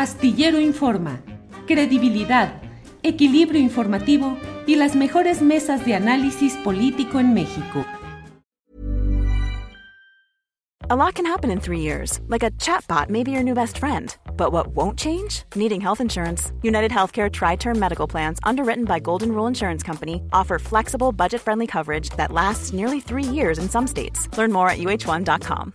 Astillero Informa, credibilidad, equilibrio informativo y las mejores mesas de análisis político en México. A lot can happen in three years, like a chatbot may be your new best friend. But what won't change? Needing health insurance. United Healthcare Tri Term Medical Plans, underwritten by Golden Rule Insurance Company, offer flexible, budget friendly coverage that lasts nearly three years in some states. Learn more at uh1.com.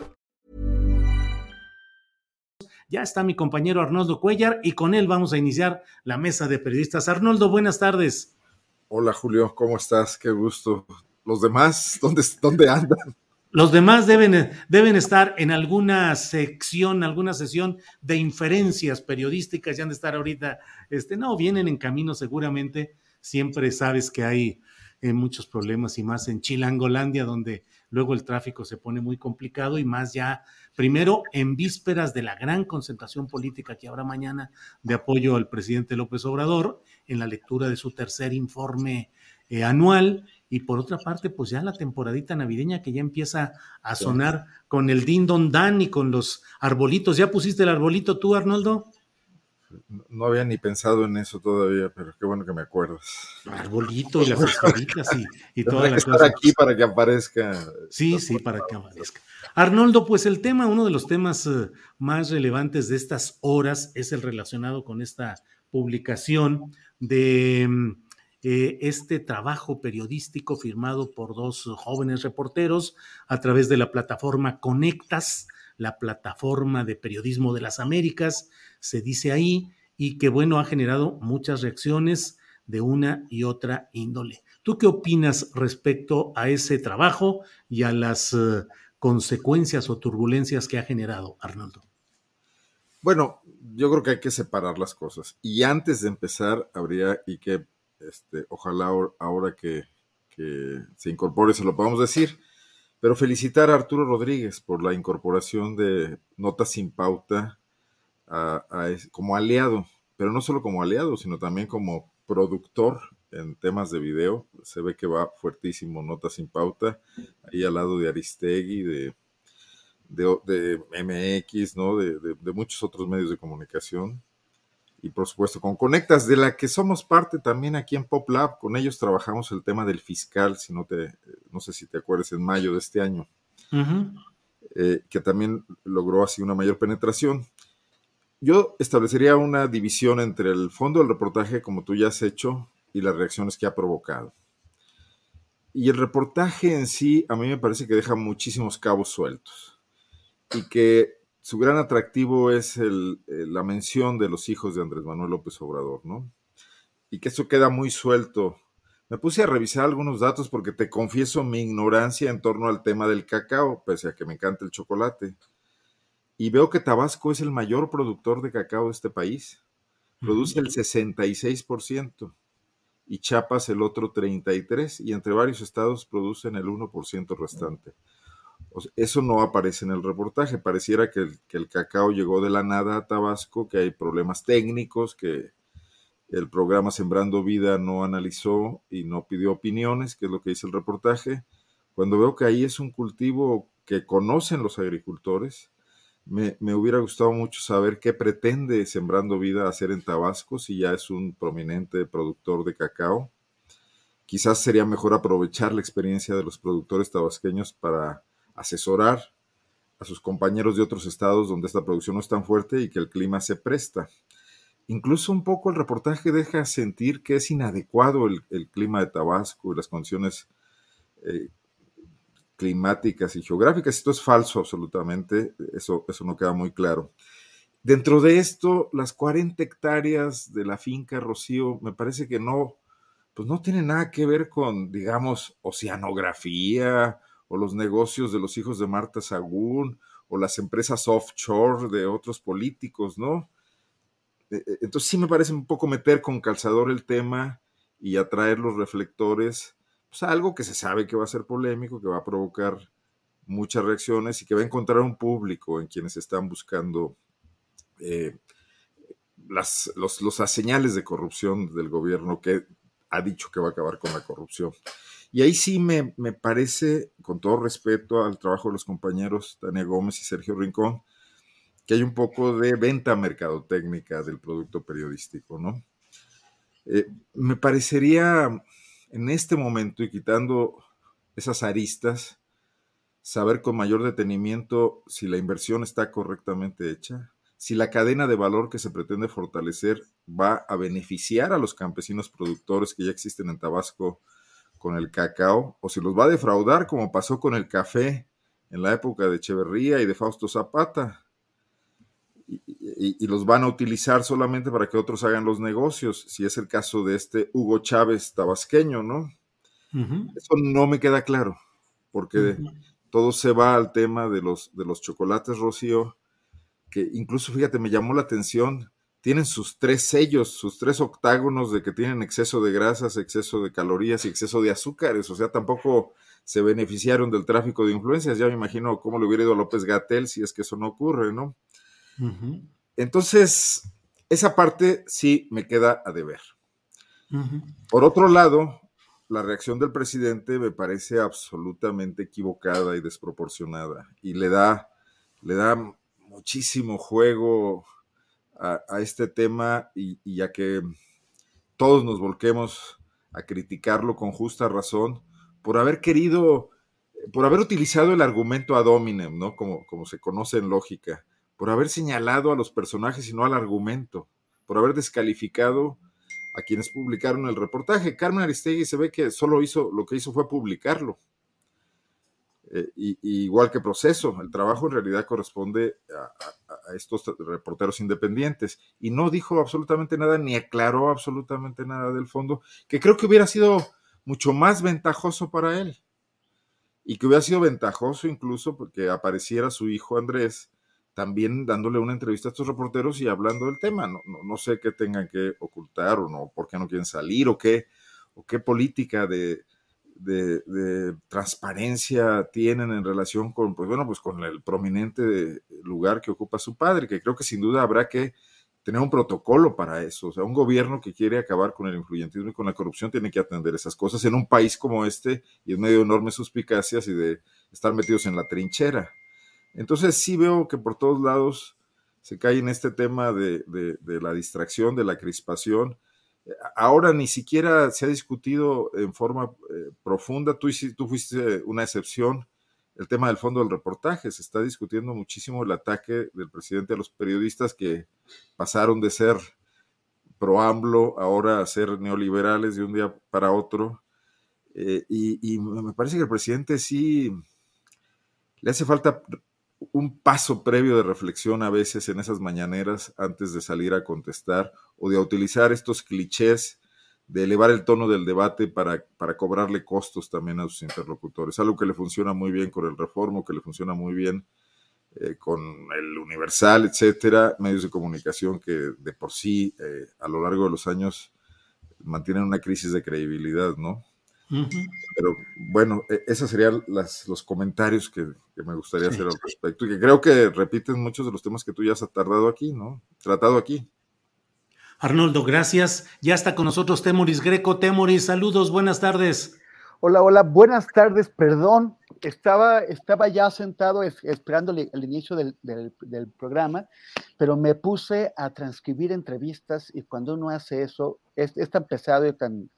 Ya está mi compañero Arnoldo Cuellar y con él vamos a iniciar la mesa de periodistas. Arnoldo, buenas tardes. Hola Julio, ¿cómo estás? Qué gusto. Los demás, ¿dónde, dónde andan? Los demás deben, deben estar en alguna sección, alguna sesión de inferencias periodísticas, ya han de estar ahorita, este, no, vienen en camino seguramente, siempre sabes que hay eh, muchos problemas y más en Chilangolandia, donde luego el tráfico se pone muy complicado y más ya, primero en vísperas de la gran concentración política que habrá mañana de apoyo al presidente López Obrador, en la lectura de su tercer informe eh, anual y por otra parte, pues ya la temporadita navideña que ya empieza a sonar con el din don dan y con los arbolitos. ¿Ya pusiste el arbolito tú, Arnoldo? No había ni pensado en eso todavía, pero qué bueno que me acuerdas. Arbolito y las escoritas y, y toda la estar aquí para que aparezca. Sí, sí, para que aparezca. Arnoldo, pues el tema, uno de los temas uh, más relevantes de estas horas es el relacionado con esta publicación de um, eh, este trabajo periodístico firmado por dos jóvenes reporteros a través de la plataforma Conectas, la plataforma de periodismo de las Américas, se dice ahí, y que bueno, ha generado muchas reacciones de una y otra índole. ¿Tú qué opinas respecto a ese trabajo y a las uh, consecuencias o turbulencias que ha generado, Arnoldo? Bueno, yo creo que hay que separar las cosas. Y antes de empezar, habría y que este, ojalá ahora que, que, se incorpore se lo podamos decir, pero felicitar a Arturo Rodríguez por la incorporación de Notas sin Pauta a, como aliado, pero no solo como aliado, sino también como productor en temas de video. Se ve que va fuertísimo Notas sin Pauta, ahí al lado de Aristegui, de, de, de MX, ¿no? De, de muchos otros medios de comunicación y por supuesto con Conectas, de la que somos parte también aquí en Pop Lab. Con ellos trabajamos el tema del fiscal, si no te, no sé si te acuerdas, en mayo de este año, uh -huh. eh, que también logró así una mayor penetración. Yo establecería una división entre el fondo del reportaje, como tú ya has hecho, y las reacciones que ha provocado. Y el reportaje en sí, a mí me parece que deja muchísimos cabos sueltos. Y que su gran atractivo es el, la mención de los hijos de Andrés Manuel López Obrador, ¿no? Y que eso queda muy suelto. Me puse a revisar algunos datos porque te confieso mi ignorancia en torno al tema del cacao, pese a que me encanta el chocolate. Y veo que Tabasco es el mayor productor de cacao de este país. Produce el 66% y Chiapas el otro 33% y entre varios estados producen el 1% restante. Eso no aparece en el reportaje. Pareciera que el, que el, cacao llegó de la nada a Tabasco, que hay problemas técnicos, que el programa Sembrando Vida no analizó y no pidió opiniones, que es lo que dice el reportaje. Cuando veo que ahí es un cultivo que conocen los agricultores, me, me hubiera gustado mucho saber qué pretende Sembrando Vida hacer en Tabasco, si ya es un prominente productor de cacao. Quizás sería mejor aprovechar la experiencia de los productores tabasqueños para asesorar a sus compañeros de otros estados donde esta producción no es tan fuerte y que el clima se presta. Incluso un poco el reportaje deja sentir que es inadecuado el, clima de Tabasco y las condiciones eh, climáticas y geográficas. Esto es falso absolutamente, eso, eso no queda muy claro. Dentro de esto, las 40 hectáreas de la finca Rocío me parece que no, pues no tiene nada que ver con, digamos, oceanografía o los negocios de los hijos de Marta Sagún, o las empresas offshore de otros políticos, ¿no? eh, entonces sí me parece un poco meter con calzador el tema y atraer los reflectores, pues algo que se sabe que va a ser polémico, que va a provocar muchas reacciones y que va a encontrar un público en quienes están buscando eh, las señales de corrupción del gobierno que ha dicho que va a acabar con la corrupción. Y ahí sí me, me, parece, con todo respeto al trabajo de los compañeros Tania Gómez y Sergio Rincón, que hay un poco de venta mercadotécnica del producto periodístico, ¿no? Eh, me parecería en este momento y quitando esas aristas, saber con mayor detenimiento si la inversión está correctamente hecha, si la cadena de valor que se pretende fortalecer va a beneficiar a los campesinos productores que ya existen en Tabasco con el cacao, o si los va a defraudar como pasó con el café en la época de Echeverría y de Fausto Zapata. Y, los van a utilizar solamente para que otros hagan los negocios, si es el caso de este Hugo Chávez tabasqueño, ¿no? Eso no me queda claro, porque todo se va al tema de los, de los chocolates Rocío, que incluso, fíjate, me llamó la atención, tienen sus tres sellos, sus tres octágonos de que tienen exceso de grasas, exceso de calorías y exceso de azúcares, o sea, tampoco se beneficiaron del tráfico de influencias, ya me imagino cómo le hubiera ido a López Gatel si es que eso no ocurre, ¿no? Entonces, esa parte sí me queda a deber. Por otro lado, la reacción del presidente me parece absolutamente equivocada y desproporcionada y le da, le da muchísimo juego a, este tema y, y, a que todos nos volquemos a criticarlo con justa razón por haber querido, por haber utilizado el argumento ad hominem, ¿no? Como, como se conoce en lógica por haber señalado a los personajes y no al argumento, por haber descalificado a quienes publicaron el reportaje. Carmen Aristegui se ve que solo hizo, lo que hizo fue publicarlo. Eh, igual que proceso, el trabajo en realidad corresponde a, estos reporteros independientes y no dijo absolutamente nada ni aclaró absolutamente nada del fondo, que creo que hubiera sido mucho más ventajoso para él y que hubiera sido ventajoso incluso porque apareciera su hijo Andrés también dándole una entrevista a estos reporteros y hablando del tema. No, no, sé qué tengan que ocultar o no, por qué no quieren salir o qué, o qué política de, de, transparencia tienen en relación con, pues bueno, pues con el prominente lugar que ocupa su padre, que creo que sin duda habrá que tener un protocolo para eso. O sea, un gobierno que quiere acabar con el influyentismo y con la corrupción tiene que atender esas cosas en un país como este y en medio de enormes suspicacias y de estar metidos en la trinchera. Entonces sí veo que por todos lados se cae en este tema de, la distracción, de la crispación. Ahora ni siquiera se ha discutido en forma eh, profunda, tú, tú fuiste una excepción, el tema del fondo del reportaje. Se está discutiendo muchísimo el ataque del presidente a los periodistas que pasaron de ser pro AMLO ahora a ser neoliberales de un día para otro. Eh, y, y, me parece que el presidente sí le hace falta un paso previo de reflexión a veces en esas mañaneras antes de salir a contestar o de utilizar estos clichés de elevar el tono del debate para, para cobrarle costos también a sus interlocutores. Algo que le funciona muy bien con el Reformo, que le funciona muy bien eh, con el Universal, etcétera, medios de comunicación que de por sí eh, a lo largo de los años mantienen una crisis de credibilidad, ¿no? Pero bueno, e, esos serían los comentarios que, me gustaría hacer al respecto y que creo que repiten muchos de los temas que tú ya has tardado aquí, ¿no? Tratado aquí. Arnoldo, gracias. Ya está con nosotros Temoris Greco. Temoris, saludos, buenas tardes. Hola, hola, buenas tardes, perdón. Estaba, estaba ya sentado esperando el, inicio del, programa, pero me puse a transcribir entrevistas y cuando uno hace eso, es, es tan pesado y tan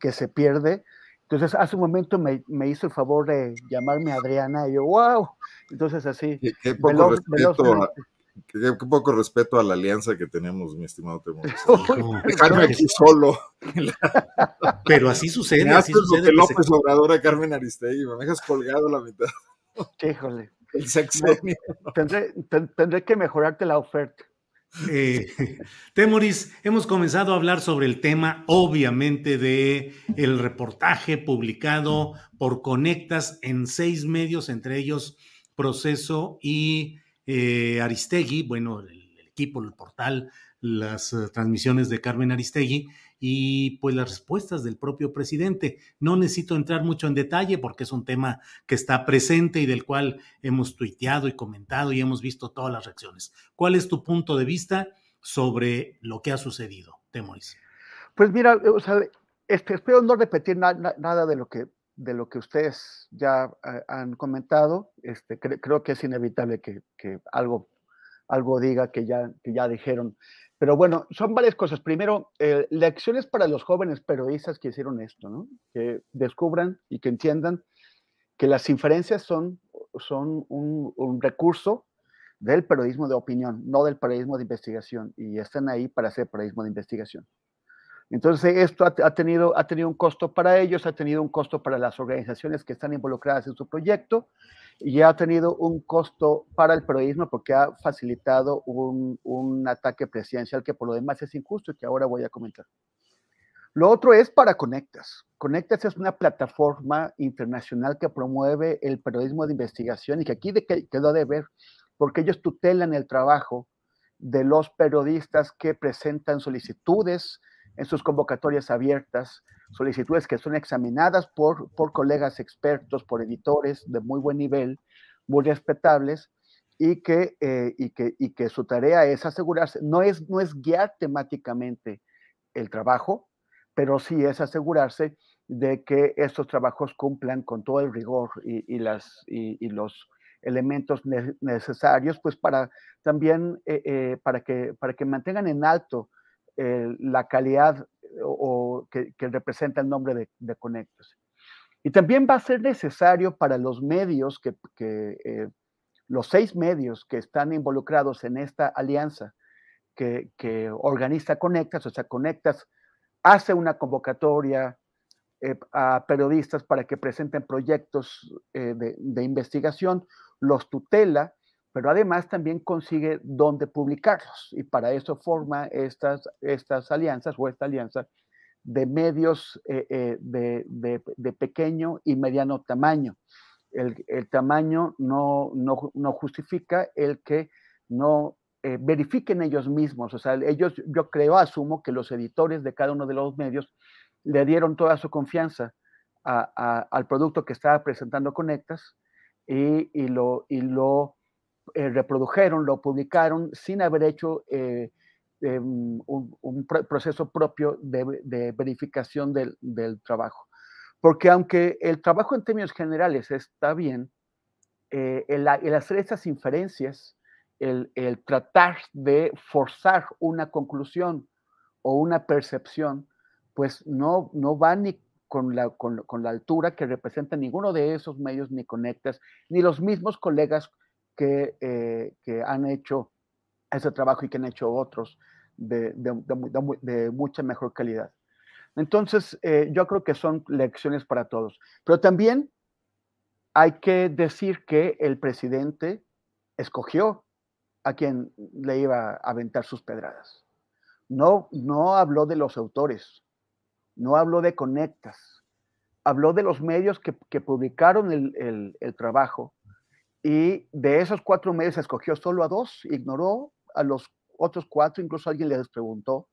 que se pierde, entonces, hace un momento me, hizo el favor de llamarme Adriana y yo, wow. Entonces, así. Qué, poco, respeto, a, qué, poco, respeto a, la alianza que tenemos, mi estimado Temor. Dejarme aquí solo. Pero así sucede. así sucede lo que López Obrador a Carmen Aristegui, me dejas colgado la mitad. Híjole. El sexenio. tendré, tendré que mejorarte la oferta. Eh, Temoris, hemos comenzado a hablar sobre el tema, obviamente, de el reportaje publicado por Conectas en seis medios, entre ellos Proceso y eh, Aristegui, bueno, el, equipo, el portal las eh, transmisiones de Carmen Aristegui y pues las respuestas del propio presidente. No necesito entrar mucho en detalle porque es un tema que está presente y del cual hemos tuiteado y comentado y hemos visto todas las reacciones. ¿Cuál es tu punto de vista sobre lo que ha sucedido, Temoris? Pues mira, o sea, este, espero no repetir nada de lo que de lo que ustedes ya eh, han comentado. Este, creo que es inevitable que, algo diga que ya, dijeron. Pero bueno, son varias cosas. Primero, eh, lecciones para los jóvenes periodistas que hicieron esto. Que descubran y que entiendan que las inferencias son, son un, un, recurso del periodismo de opinión, no del periodismo de investigación, y están ahí para hacer periodismo de investigación. Entonces, esto ha, tenido, ha tenido un costo para ellos, ha tenido un costo para las organizaciones que están involucradas en su proyecto, y ha tenido un costo para el periodismo porque ha facilitado un, un, ataque presidencial que por lo demás es injusto y que ahora voy a comentar. Lo otro es para Conectas. Conectas es una plataforma internacional que promueve el periodismo de investigación y que aquí quedó de ver porque ellos tutelan el trabajo de los periodistas que presentan solicitudes en sus convocatorias abiertas, solicitudes que son examinadas por, por colegas expertos, por editores de muy buen nivel, muy respetables, y que, eh, y que, y que su tarea es asegurarse, no es, no es guiar temáticamente el trabajo, pero sí es asegurarse de que estos trabajos cumplan con todo el rigor y, las, y, los elementos necesarios, pues para también, eh, eh, para, que, para que mantengan en alto eh, la calidad o, que, representa el nombre de, de. Y también va a ser necesario para los medios, que, eh, los seis medios que están involucrados en esta alianza que, organiza Conectas, o sea, Conectas hace una convocatoria eh, a periodistas para que presenten proyectos de, de investigación, los tutela pero además también consigue dónde publicarlos y para eso forma estas, estas alianzas o esta alianza de medios eh, eh, de, de, pequeño y mediano tamaño. El, el tamaño no, no, no, justifica el que no eh, verifiquen ellos mismos, o sea, ellos, yo creo, asumo que los editores de cada uno de los medios le dieron toda su confianza a, a, al producto que estaba presentando Conectas y, y lo, y lo eh, reprodujeron, lo publicaron sin haber hecho eh, em, un, proceso propio de, verificación del, trabajo. Porque aunque el trabajo en términos generales está bien, eh, el, el, hacer estas inferencias, el, tratar de forzar una conclusión o una percepción, pues no, no va ni con la, con la altura que representa ninguno de esos medios ni conectas, ni los mismos colegas que, eh, que, han hecho ese trabajo y que han hecho otros de, mucha mejor calidad. Entonces, eh, yo creo que son lecciones para todos. Pero también hay que decir que el presidente escogió a quien le iba a aventar sus pedradas. No, no habló de los autores, no habló de conectas, habló de los medios que, publicaron el trabajo y de esos cuatro medios escogió solo a dos, ignoró a los otros cuatro, incluso alguien les preguntó,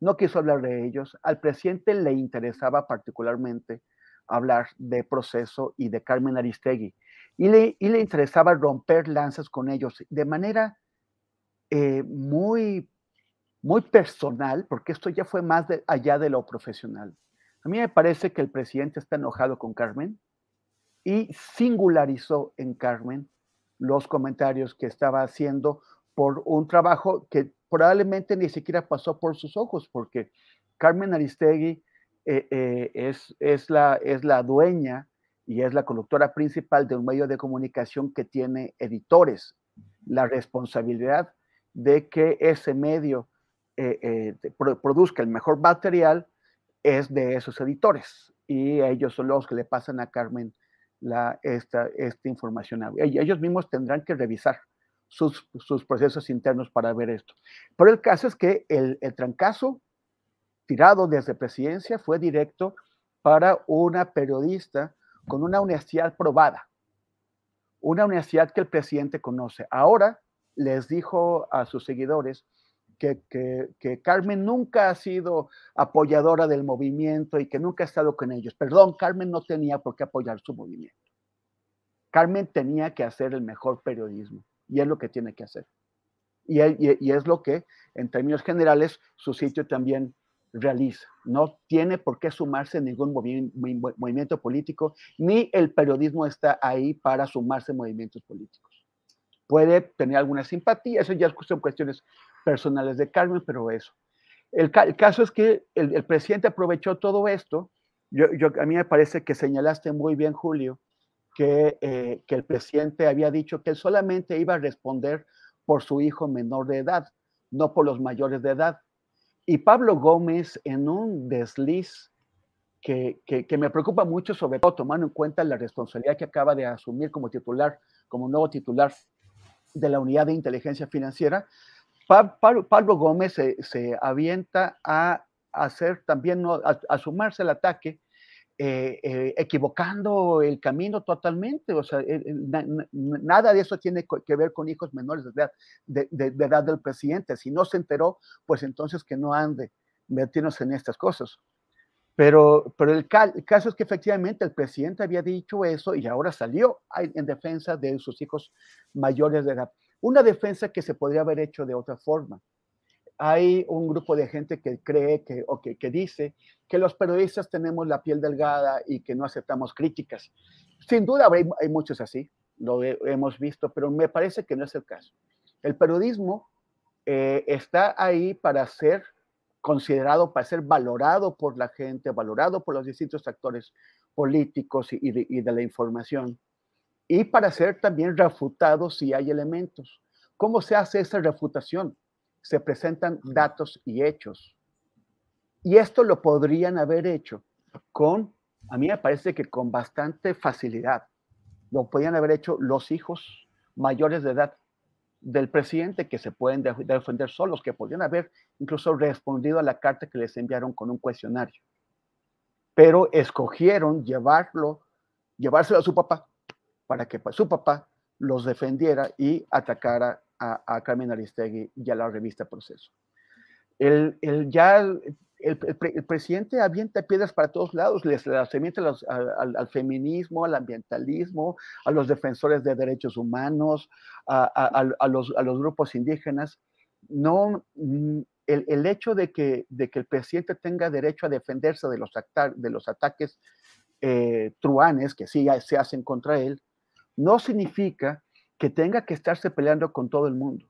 no quiso hablar de ellos. Al presidente le interesaba particularmente hablar de proceso y de Carmen Aristegui. Y le, y le interesaba romper lanzas con ellos de manera eh, muy, muy personal, porque esto ya fue más de, allá de lo profesional. A mí me parece que el presidente está enojado con Carmen, y singularizó en Carmen los comentarios que estaba haciendo por un trabajo que probablemente ni siquiera pasó por sus ojos, porque Carmen Aristegui eh, eh, es, es, la, es la dueña y es la conductora principal de un medio de comunicación que tiene editores. La responsabilidad de que ese medio eh, produzca el mejor material es de esos editores y ellos son los que le pasan a Carmen la, esta, esta información. Ellos mismos tendrán que revisar sus, procesos internos para ver esto. Pero el caso es que el, el trancazo tirado desde presidencia fue directo para una periodista con una universidad probada, una universidad que el presidente conoce. Ahora les dijo a sus seguidores que, que, Carmen nunca ha sido apoyadora del movimiento y que nunca ha estado con ellos. Perdón, Carmen no tenía por qué apoyar su movimiento. Carmen tenía que hacer el mejor periodismo y es lo que tiene que hacer. Y, es lo que, en términos generales, su sitio también realiza. No tiene por qué sumarse ningún movimiento político, ni el periodismo está ahí para sumarse a movimientos políticos. Puede tener alguna simpatía, eso ya son cuestiones personales de Carmen, pero eso. El, caso es que el, presidente aprovechó todo esto. Yo, a mí me parece que señalaste muy bien, Julio, que, eh, el presidente había dicho que solamente iba a responder por su hijo menor de edad, no por los mayores de edad. Y Pablo Gómez, en un desliz que, me preocupa mucho, sobre todo tomando en cuenta la responsabilidad que acaba de asumir como titular, como nuevo titular de la unidad de inteligencia financiera, Pablo, Gómez se, avienta a hacer también, a, sumarse al ataque, eh, eh, equivocando el camino totalmente. O sea, nada de eso tiene que ver con hijos menores de edad, de, edad del presidente. Si no se enteró, pues entonces que no ande metiéndose en estas cosas. Pero, pero el, caso es que efectivamente el presidente había dicho eso y ahora salió en defensa de sus hijos mayores de edad. Una defensa que se podría haber hecho de otra forma. Hay un grupo de gente que cree que, o que, dice que los periodistas tenemos la piel delgada y que no aceptamos críticas. Sin duda hay, muchos así, lo hemos visto, pero me parece que no es el caso. El periodismo eh, está ahí para ser considerado, para ser valorado por la gente, valorado por los distintos actores políticos y de la información y para ser también refutados si hay elementos. ¿Cómo se hace esa refutación? Se presentan datos y hechos. Y esto lo podrían haber hecho con, a mí me parece que con bastante facilidad. Lo podrían haber hecho los hijos mayores de edad del presidente que se pueden defender solos, que podrían haber incluso respondido a la carta que les enviaron con un cuestionario. Pero escogieron llevarlo, llevárselo a su papá para que su papá los defendiera y atacara a, Carmen Aristegui y a la revista Proceso. El, ya el, presidente avienta piedras para todos lados, les las avienta al, feminismo, al ambientalismo, a los defensores de derechos humanos, a, los, grupos indígenas. No, mm, el, hecho de que, de que el presidente tenga derecho a defenderse de los, de los ataques eh, truanes que sí se hacen contra él, no significa que tenga que estarse peleando con todo el mundo.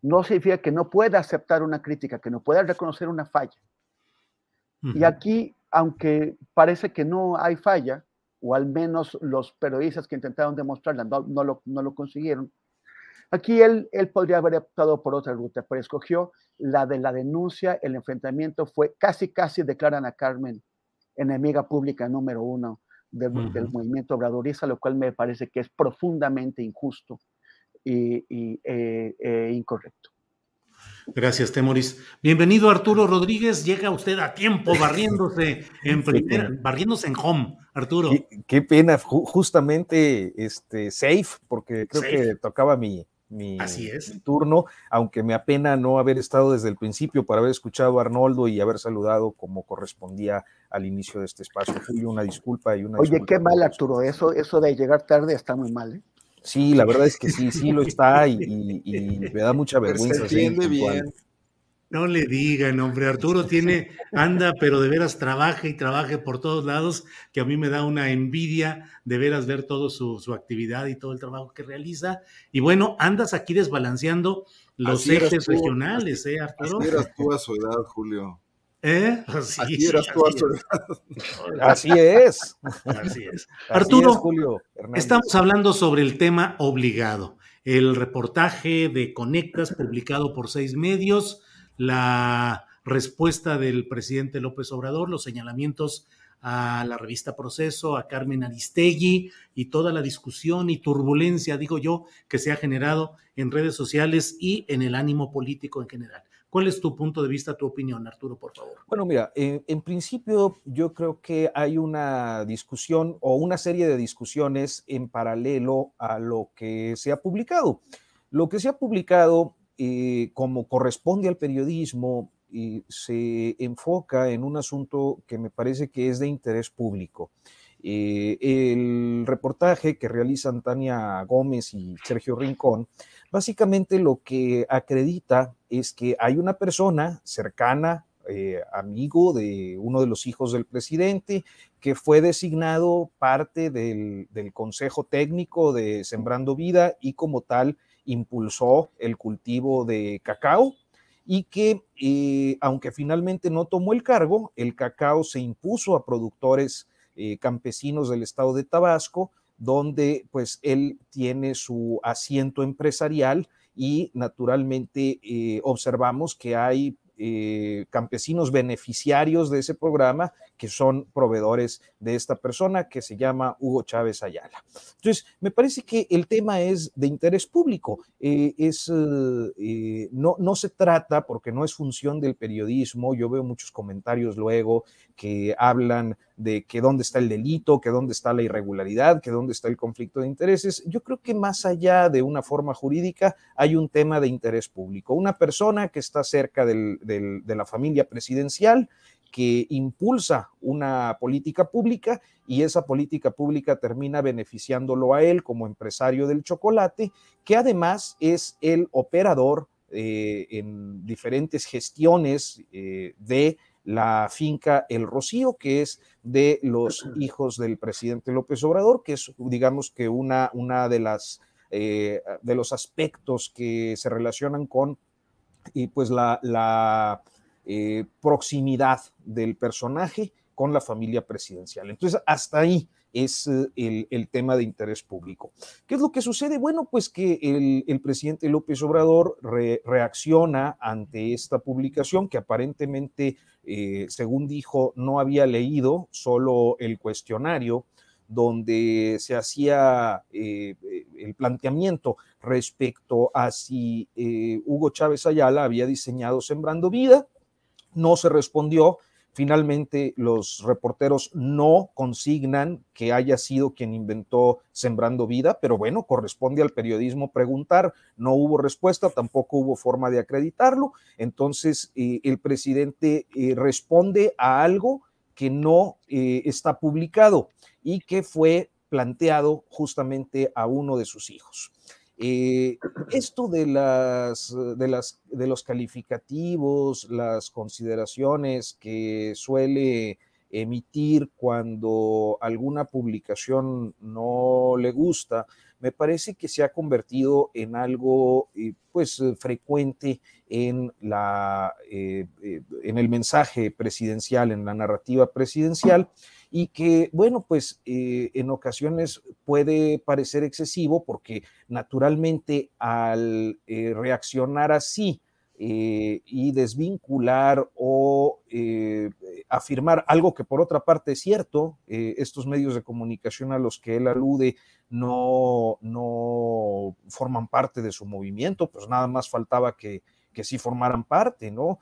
No significa que no pueda aceptar una crítica, que no pueda reconocer una falla. Y aquí, aunque parece que no hay falla, o al menos los periodistas que intentaron demostrarla no, lo, consiguieron, aquí él, él podría haber optado por otra ruta, pero escogió la de la denuncia, el enfrentamiento fue casi, casi declaran a Carmen enemiga pública número uno del movimiento obradorista, lo cual me parece que es profundamente injusto y, eh, eh, incorrecto. Gracias, Temoris. Bienvenido, Arturo Rodríguez. Llega usted a tiempo barriéndose en primera, barriéndose en home, Arturo. Qué, pena, justamente este, safe, porque creo que tocaba mi, mi, Así es. turno, aunque me apena no haber estado desde el principio para haber escuchado a Arnoldo y haber saludado como correspondía al inicio de este espacio. Julio, una disculpa y una Oye, qué mal, Arturo, eso, eso de llegar tarde está muy mal, ¿eh? Sí, la verdad es que sí, sí lo está y, me da mucha vergüenza. Se entiende bien. No le digan, hombre, Arturo tiene, anda, pero de veras trabaja y trabaja por todos lados, que a mí me da una envidia de veras ver toda su, actividad y todo el trabajo que realiza. Y bueno, andas aquí desbalanceando los ejes regionales, ¿eh, Arturo? Así eras tú a su edad, Julio. ¿Eh? así eras tú a su edad. Así es. Así es. Arturo, Julio estamos hablando sobre el tema obligado. El reportaje de Conectas publicado por seis medios la respuesta del presidente López Obrador, los señalamientos a la revista Proceso, a Carmen Aristegui y toda la discusión y turbulencia, digo yo, que se ha generado en redes sociales y en el ánimo político en general. ¿Cuál es tu punto de vista, tu opinión, Arturo, por favor? Bueno, mira, en principio yo creo que hay una discusión o una serie de discusiones en paralelo a lo que se ha publicado. Lo que se ha publicado eh, como corresponde al periodismo, se enfoca en un asunto que me parece que es de interés público. Eh, el reportaje que realizan Tania Gómez y Sergio Rincón, básicamente lo que acredita es que hay una persona cercana, eh, amigo de uno de los hijos del presidente, que fue designado parte del, del Consejo Técnico de Sembrando Vida y como tal impulsó el cultivo de cacao y que eh, aunque finalmente no tomó el cargo, el cacao se impuso a productores eh, campesinos del estado de Tabasco, donde pues él tiene su asiento empresarial y naturalmente eh, observamos que hay eh, campesinos beneficiarios de ese programa que son proveedores de esta persona que se llama Hugo Chávez Ayala. Entonces, me parece que el tema es de interés público. Eh, es, eh, no, no se trata, porque no es función del periodismo, yo veo muchos comentarios luego que hablan de que dónde está el delito, que dónde está la irregularidad, que dónde está el conflicto de intereses. Yo creo que más allá de una forma jurídica hay un tema de interés público. Una persona que está cerca del, de la familia presidencial, que impulsa una política pública y esa política pública termina beneficiándolo a él como empresario del chocolate, que además es el operador eh, en diferentes gestiones eh, de la finca El Rocío, que es de los hijos del presidente López Obrador, que es, digamos que una, una de las eh, de los aspectos que se relacionan con y pues la, la eh, proximidad del personaje con la familia presidencial. Entonces, hasta ahí es eh, el, el, tema de interés público. ¿Qué es lo que sucede? Bueno, pues que el, el presidente López Obrador re, reacciona ante esta publicación que aparentemente eh, según dijo, no había leído solo el cuestionario donde se hacía eh, el planteamiento respecto a si Hugo Chávez Ayala había diseñado Sembrando Vida. No se respondió, Finalmente, los reporteros no consignan que haya sido quien inventó Sembrando Vida, pero bueno, corresponde al periodismo preguntar. No hubo respuesta, tampoco hubo forma de acreditarlo. Entonces, eh, el presidente eh, responde a algo que no eh, está publicado y que fue planteado justamente a uno de sus hijos. Eh, esto de, las, de, las, de los calificativos, las consideraciones que suele emitir cuando alguna publicación no le gusta, me parece que se ha convertido en algo eh, pues frecuente en, la, eh, eh, en el mensaje presidencial, en la narrativa presidencial y que, bueno, pues eh, en ocasiones puede parecer excesivo porque naturalmente al eh, reaccionar así eh, y desvincular o afirmar algo que por otra parte es cierto, estos medios de comunicación a los que él alude no, no forman parte de su movimiento, pues nada más faltaba que, que sí formaran parte, ¿no?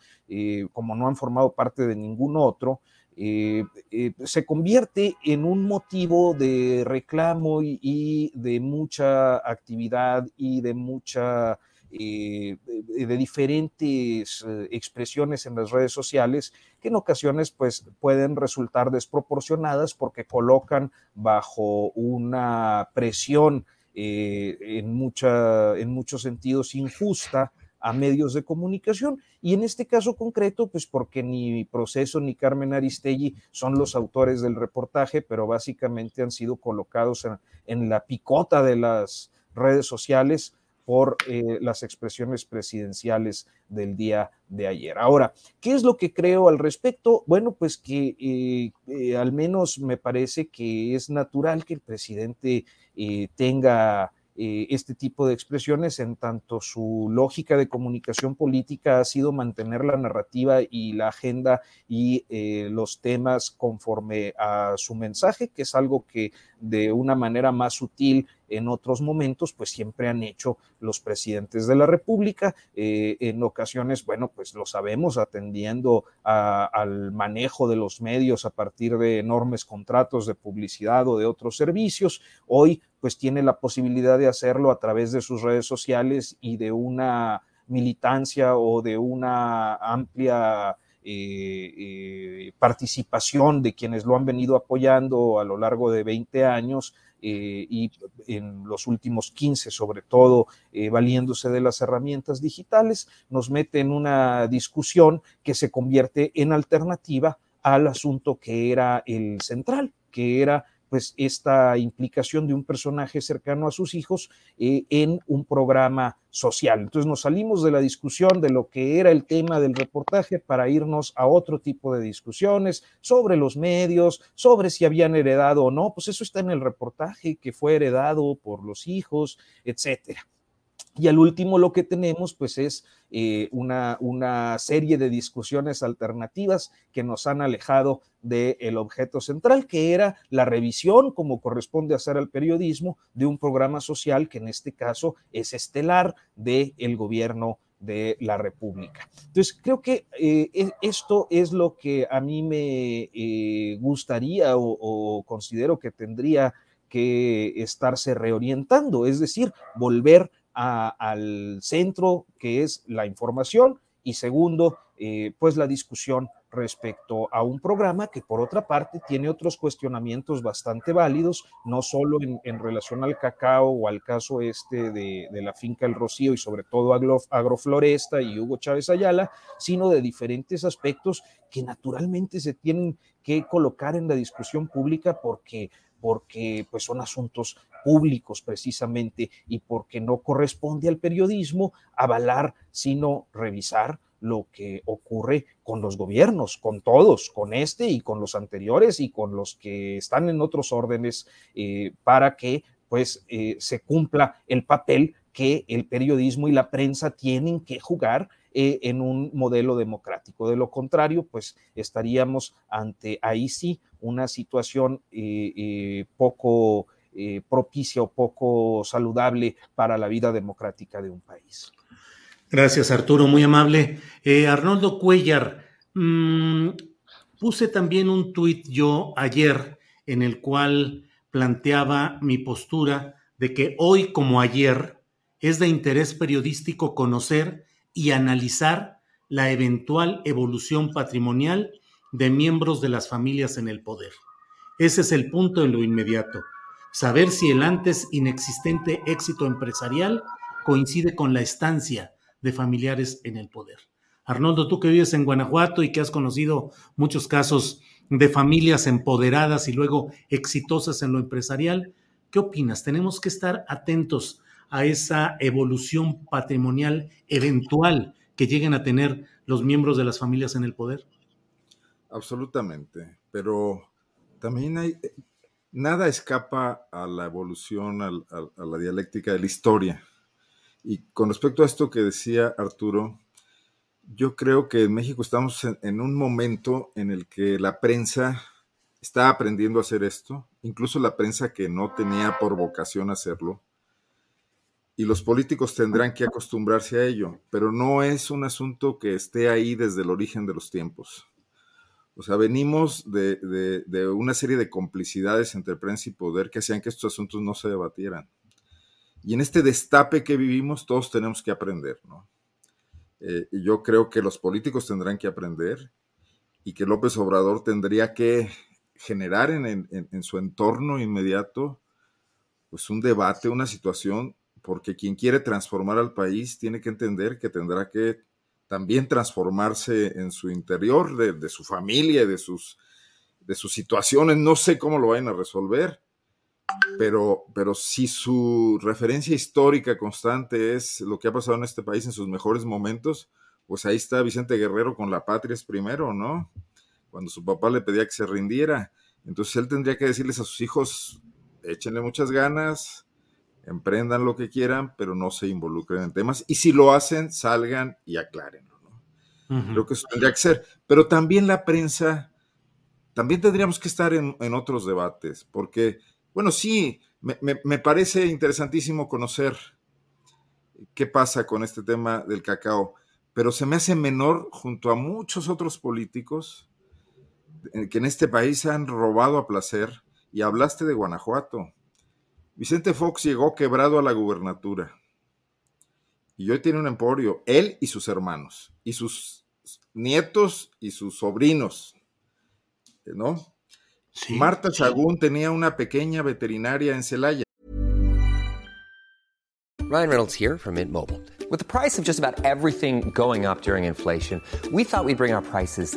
como no han formado parte de ningún otro, eh, eh, se convierte en un motivo de reclamo y, de mucha actividad y de mucha eh, de diferentes expresiones en las redes sociales que en ocasiones pues pueden resultar desproporcionadas porque colocan bajo una presión en, mucha, en muchos sentidos injusta a medios de comunicación y en este caso concreto, pues porque ni Proceso ni Carmen Aristegui son los autores del reportaje, pero básicamente han sido colocados en, la picota de las redes sociales por eh, las expresiones presidenciales del día de ayer. Ahora, ¿qué es lo que creo al respecto? Bueno, pues que eh, eh, al menos me parece que es natural que el presidente tenga eh, este tipo de expresiones, en tanto su lógica de comunicación política ha sido mantener la narrativa y la agenda y eh, los temas conforme a su mensaje, que es algo que de una manera más sutil en otros momentos, pues siempre han hecho los presidentes de la República. Eh, en ocasiones, bueno, pues lo sabemos, atendiendo al manejo de los medios a partir de enormes contratos de publicidad o de otros servicios. Hoy, pues tiene la posibilidad de hacerlo a través de sus redes sociales y de una militancia o de una amplia eh, eh, participación de quienes lo han venido apoyando a lo largo de 20 años eh, y en los últimos 15, sobre todo valiéndose de las herramientas digitales, nos mete en una discusión que se convierte en alternativa al asunto que era el central, que era pues esta implicación de un personaje cercano a sus hijos eh, en un programa social. Entonces nos salimos de la discusión de lo que era el tema del reportaje para irnos a otro tipo de discusiones sobre los medios, sobre si habían heredado o no, pues eso está en el reportaje que fue heredado por los hijos, etcétera. Y al último lo que tenemos pues es eh, una, una, serie de discusiones alternativas que nos han alejado del objeto central, que era la revisión, como corresponde hacer al periodismo, de un programa social que en este caso es estelar del el gobierno de la República. Entonces, creo que eh, e, esto es lo que a mí me eh, gustaría o, o considero que tendría que estarse reorientando, es decir, volver al centro que es la información y segundo, eh, pues la discusión respecto a un programa que por otra parte tiene otros cuestionamientos bastante válidos, no solo en, relación al cacao o al caso este de, la finca El Rocío y sobre todo Agrofloresta y Hugo Chávez Ayala, sino de diferentes aspectos que naturalmente se tienen que colocar en la discusión pública porque porque pues son asuntos públicos precisamente y porque no corresponde al periodismo avalar, sino revisar lo que ocurre con los gobiernos, con todos, con este y con los anteriores y con los que están en otros órdenes, eh, para que pues eh, se cumpla el papel que el periodismo y la prensa tienen que jugar eh, en un modelo democrático. De lo contrario, pues estaríamos ante ahí sí una situación eh, eh, poco propicia o poco saludable para la vida democrática de un país. Gracias, Arturo, muy amable. Arnoldo Cuellar, mm, puse también un tuit yo ayer en el cual planteaba mi postura de que hoy como ayer es de interés periodístico conocer y analizar la eventual evolución patrimonial de miembros de las familias en el poder. Ese es el punto en lo inmediato. Saber si el antes inexistente éxito empresarial coincide con la estancia de familiares en el poder. Arnoldo, tú que vives en Guanajuato y que has conocido muchos casos de familias empoderadas y luego exitosas en lo empresarial, ¿qué opinas? ¿Tenemos que estar atentos a esa evolución patrimonial eventual que lleguen a tener los miembros de las familias en el poder? Absolutamente, pero también hay, nada escapa a la evolución, a, la dialéctica de la historia. Y con respecto a esto que decía Arturo, yo creo que en México estamos en, un momento en el que la prensa está aprendiendo a hacer esto, incluso la prensa que no tenía por vocación hacerlo, y los políticos tendrán que acostumbrarse a ello, pero no es un asunto que esté ahí desde el origen de los tiempos. O sea, venimos de, una serie de complicidades entre prensa y poder que hacían que estos asuntos no se debatieran. Y en este destape que vivimos todos tenemos que aprender, ¿no? Eh, yo creo que los políticos tendrán que aprender y que López Obrador tendría que generar en, en su entorno inmediato pues un debate, una situación porque quien quiere transformar al país tiene que entender que tendrá que también transformarse en su interior, de, su familia, de sus, de sus situaciones. No sé cómo lo vayan a resolver, pero, pero si su referencia histórica constante es lo que ha pasado en este país en sus mejores momentos, pues ahí está Vicente Guerrero con la patria es primero, ¿no? Cuando su papá le pedía que se rindiera. Entonces él tendría que decirles a sus hijos, échenle muchas ganas, emprendan lo que quieran, pero no se involucren en temas. Y si lo hacen, salgan y aclárenlo. ¿no? Creo que eso tendría que ser. Pero también la prensa, también tendríamos que estar en, otros debates, porque, bueno, sí, me, parece interesantísimo conocer qué pasa con este tema del cacao, pero se me hace menor junto a muchos otros políticos que en este país han robado a placer. Y hablaste de Guanajuato. Vicente Fox llegó quebrado a la gubernatura Y hoy tiene un emporio, él y sus hermanos, y sus nietos y sus sobrinos, ¿no? Sí, Marta Sagún tenía una pequeña veterinaria en Celaya. Ryan Reynolds here from Mint Mobile. With the price of just about everything going up during inflation, we thought we'd bring our prices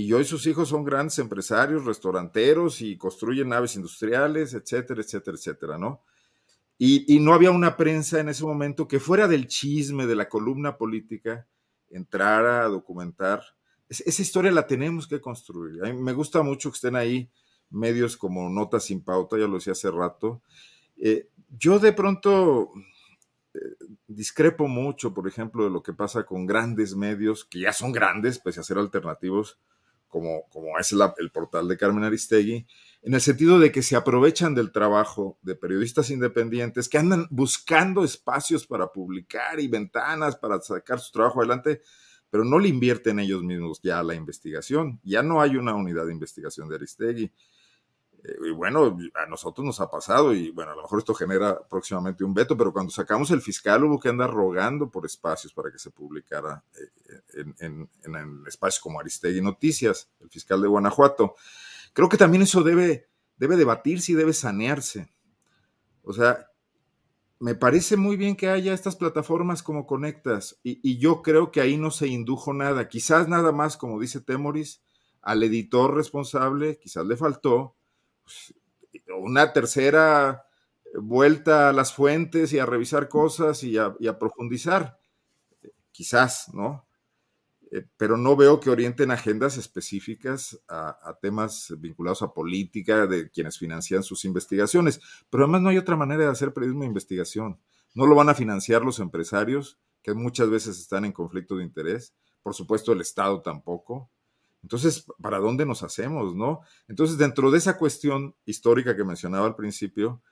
Y hoy sus hijos son grandes empresarios, restauranteros y construyen naves industriales, etcétera, etcétera, etcétera, ¿no? Y, y no había una prensa en ese momento que fuera del chisme, de la columna política, entrara a documentar. esa historia la tenemos que construir. A mí me gusta mucho que estén ahí medios como Notas sin Pauta, ya lo decía hace rato. Eh, yo de pronto eh, discrepo mucho, por ejemplo, de lo que pasa con grandes medios, que ya son grandes, pese a ser alternativos, como, como es el portal de Carmen Aristegui, en el sentido de que se aprovechan del trabajo de periodistas independientes que andan buscando espacios para publicar y ventanas para sacar su trabajo adelante, pero no le invierten ellos mismos ya la investigación. Ya no hay una unidad de investigación de Aristegui. Eh, y bueno, a nosotros nos ha pasado y bueno, a lo mejor esto genera próximamente un veto, pero cuando sacamos el fiscal hubo que andar rogando por espacios para que se publicara eh, en, en, en espacios como Aristegui Noticias, el fiscal de Guanajuato. Creo que también eso debe, debe debatirse y debe sanearse. O sea, me parece muy bien que haya estas plataformas como Conectas y, yo creo que ahí no se indujo nada. Quizás nada más, como dice Temoris, al editor responsable, quizás le faltó una tercera vuelta a las fuentes y a revisar cosas y a, a profundizar. Quizás, ¿no? Eh, pero no veo que orienten agendas específicas a, temas vinculados a política de quienes financian sus investigaciones. Pero además no hay otra manera de hacer periodismo de investigación. No lo van a financiar los empresarios, que muchas veces están en conflicto de interés. Por supuesto, el Estado tampoco. Entonces, ¿para dónde nos hacemos, no? Entonces, dentro de esa cuestión histórica que mencionaba al principio,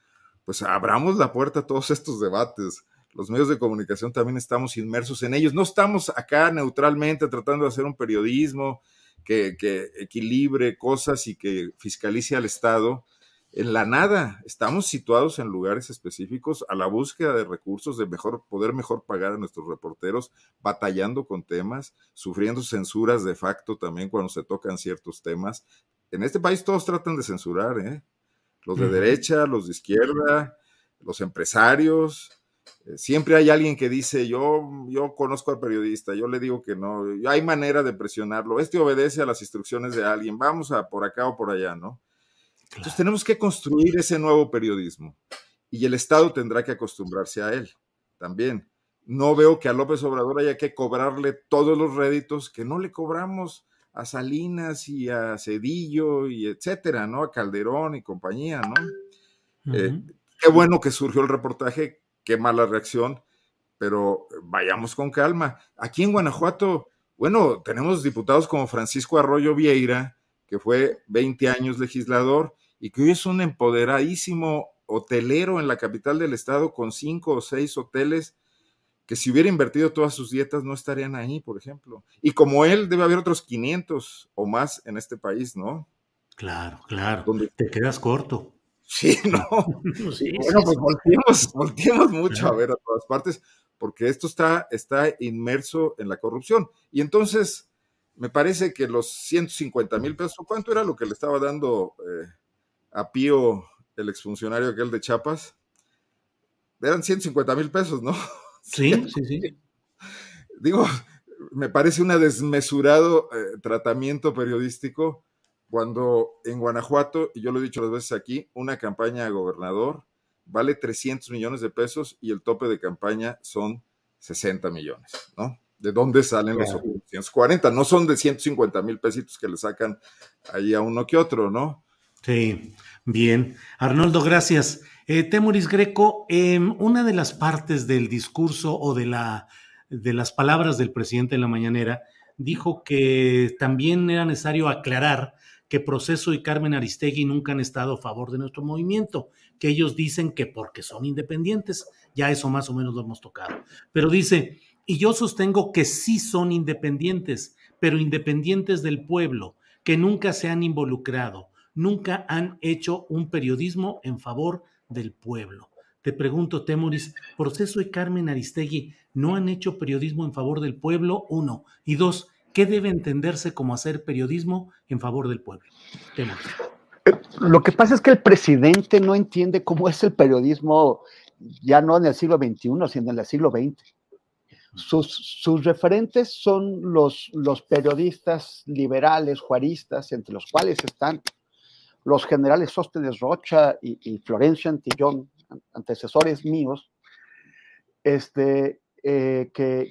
pues abramos la puerta a todos estos debates los medios de comunicación también estamos inmersos en ellos. No estamos acá neutralmente tratando de hacer un periodismo que, equilibre cosas y que fiscalice al Estado. En la nada, estamos situados en lugares específicos a la búsqueda de recursos, de mejor, poder mejor pagar a nuestros reporteros, batallando con temas, sufriendo censuras de facto también cuando se tocan ciertos temas. En este país todos tratan de censurar, ¿eh? Los de derecha, los de izquierda, los empresarios, eh, siempre hay alguien que dice, yo, yo conozco al periodista, yo le digo que no, hay manera de presionarlo, este obedece a las instrucciones de alguien, vamos a por acá o por allá, ¿no? Entonces tenemos que construir ese nuevo periodismo y el Estado tendrá que acostumbrarse a él también. No veo que a López Obrador haya que cobrarle todos los réditos que no le cobramos a Salinas y a Cedillo y etcétera, ¿no? A Calderón y compañía, ¿no? Eh, qué bueno que surgió el reportaje qué mala reacción, pero vayamos con calma. Aquí en Guanajuato, bueno, tenemos diputados como Francisco Arroyo Vieira, que fue 20 años legislador y que hoy es un empoderadísimo hotelero en la capital del estado con cinco o seis hoteles que si hubiera invertido todas sus dietas no estarían ahí, por ejemplo. Y como él, debe haber otros 500 o más en este país, ¿no? Claro, claro. Te quedas corto. Sí, no. bueno, pues volteemos, mucho a ver a todas partes, porque esto está, está inmerso en la corrupción. Y entonces, me parece que los 150 mil pesos, ¿cuánto era lo que le estaba dando eh, a Pío, el exfuncionario aquel de Chiapas? Eran 150 mil pesos, ¿no? Sí, sí, sí. Digo, me parece un desmesurado eh, tratamiento periodístico cuando en Guanajuato, y yo lo he dicho las veces aquí, una campaña a gobernador vale 300 millones de pesos y el tope de campaña son 60 millones, ¿no? ¿De dónde salen los 240? No son de 150 mil pesitos que le sacan ahí a uno que otro, ¿no? Sí, bien. Arnoldo, gracias. Eh, Temuris Greco, em, una de las partes del discurso o de, la, de las palabras del presidente en la mañanera dijo que también era necesario aclarar que Proceso y Carmen Aristegui nunca han estado a favor de nuestro movimiento, que ellos dicen que porque son independientes, ya eso más o menos lo hemos tocado. Pero dice, y yo sostengo que sí son independientes, pero independientes del pueblo, que nunca se han involucrado, nunca han hecho un periodismo en favor del pueblo. Te pregunto, Temoris, Proceso y Carmen Aristegui no han hecho periodismo en favor del pueblo, uno. Y dos, ¿qué debe entenderse como hacer periodismo en favor del pueblo? Temoris. Eh, lo que pasa es que el presidente no entiende cómo es el periodismo ya no en el siglo XXI, sino en el siglo XX. Sus, referentes son los, los periodistas liberales, juaristas, entre los cuales están los generales Sóstenes Rocha y, Florencio Antillón, antecesores míos, este, eh, que,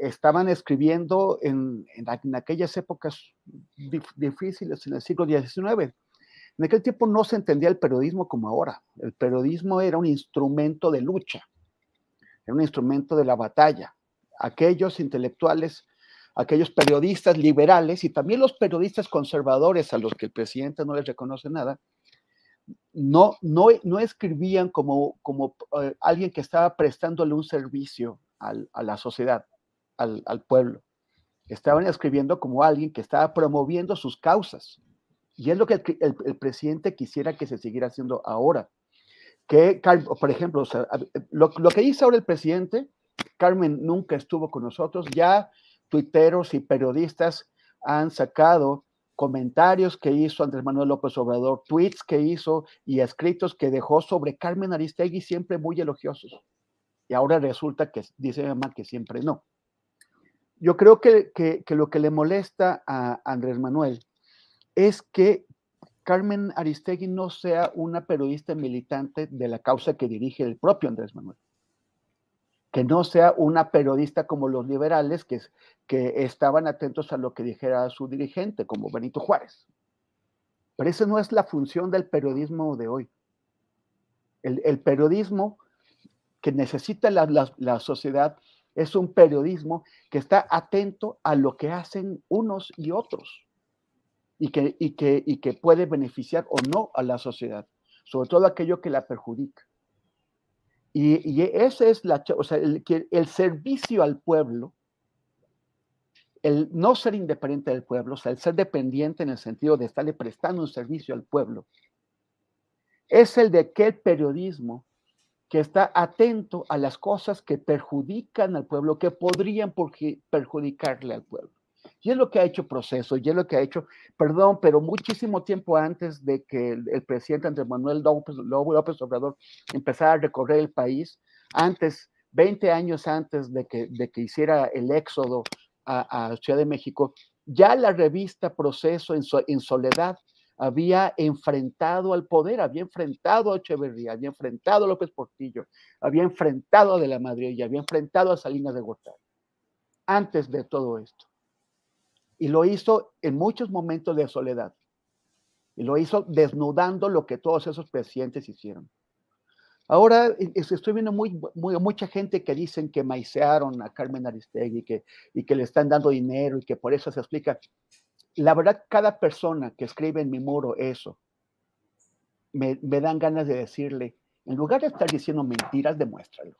estaban escribiendo en, en, aquellas épocas difíciles, en el siglo XIX. En aquel tiempo no se entendía el periodismo como ahora. El periodismo era un instrumento de lucha, era un instrumento de la batalla aquellos intelectuales, aquellos periodistas liberales y también los periodistas conservadores a los que el presidente no les reconoce nada, no, no, no escribían como, como eh, alguien que estaba prestándole un servicio a la sociedad, al, pueblo. Estaban escribiendo como alguien que estaba promoviendo sus causas. Y es lo que el, presidente quisiera que se siguiera haciendo ahora. Que, por ejemplo, lo, lo, que dice ahora el presidente Carmen nunca estuvo con nosotros. Ya tuiteros y periodistas han sacado comentarios que hizo Andrés Manuel López Obrador, tweets que hizo y escritos que dejó sobre Carmen Aristegui siempre muy elogiosos. Y ahora resulta que dice mi mamá que siempre no. Yo creo que, que, que lo que le molesta a Andrés Manuel es que Carmen Aristegui no sea una periodista militante de la causa que dirige el propio Andrés Manuel que no sea una periodista como los liberales que, estaban atentos a lo que dijera su dirigente, como Benito Juárez. Pero esa no es la función del periodismo de hoy. El, periodismo que necesita la, sociedad es un periodismo que está atento a lo que hacen unos y otros y que puede beneficiar o no a la sociedad, sobre todo aquello que la perjudica. Y, ese es la, o sea, el, el servicio al pueblo, el no ser independiente del pueblo, o sea, el ser dependiente en el sentido de estarle prestando un servicio al pueblo, es el de aquel periodismo que está atento a las cosas que perjudican al pueblo, que podrían perjudicarle al pueblo. Y es lo que ha hecho Proceso, y es lo que ha hecho, perdón, pero muchísimo tiempo antes de que el, presidente Andrés Manuel López, López, Obrador empezara a recorrer el país, antes, 20 años antes de que, de que hiciera el éxodo a, Ciudad de México, ya la revista Proceso en, en soledad había enfrentado al poder, había enfrentado a Echeverría, había enfrentado a López Portillo, había enfrentado a De la Madrid y había enfrentado a Salinas de Gortari. Antes de todo esto. Y lo hizo en muchos momentos de soledad. Y lo hizo desnudando lo que todos esos presidentes hicieron. Ahora estoy viendo muy, mucha gente que dicen que maicearon a Carmen Aristegui que, y que le están dando dinero y que por eso se explica. La verdad, cada persona que escribe en mi muro eso, me dan ganas de decirle, en lugar de estar diciendo mentiras, demuéstralo.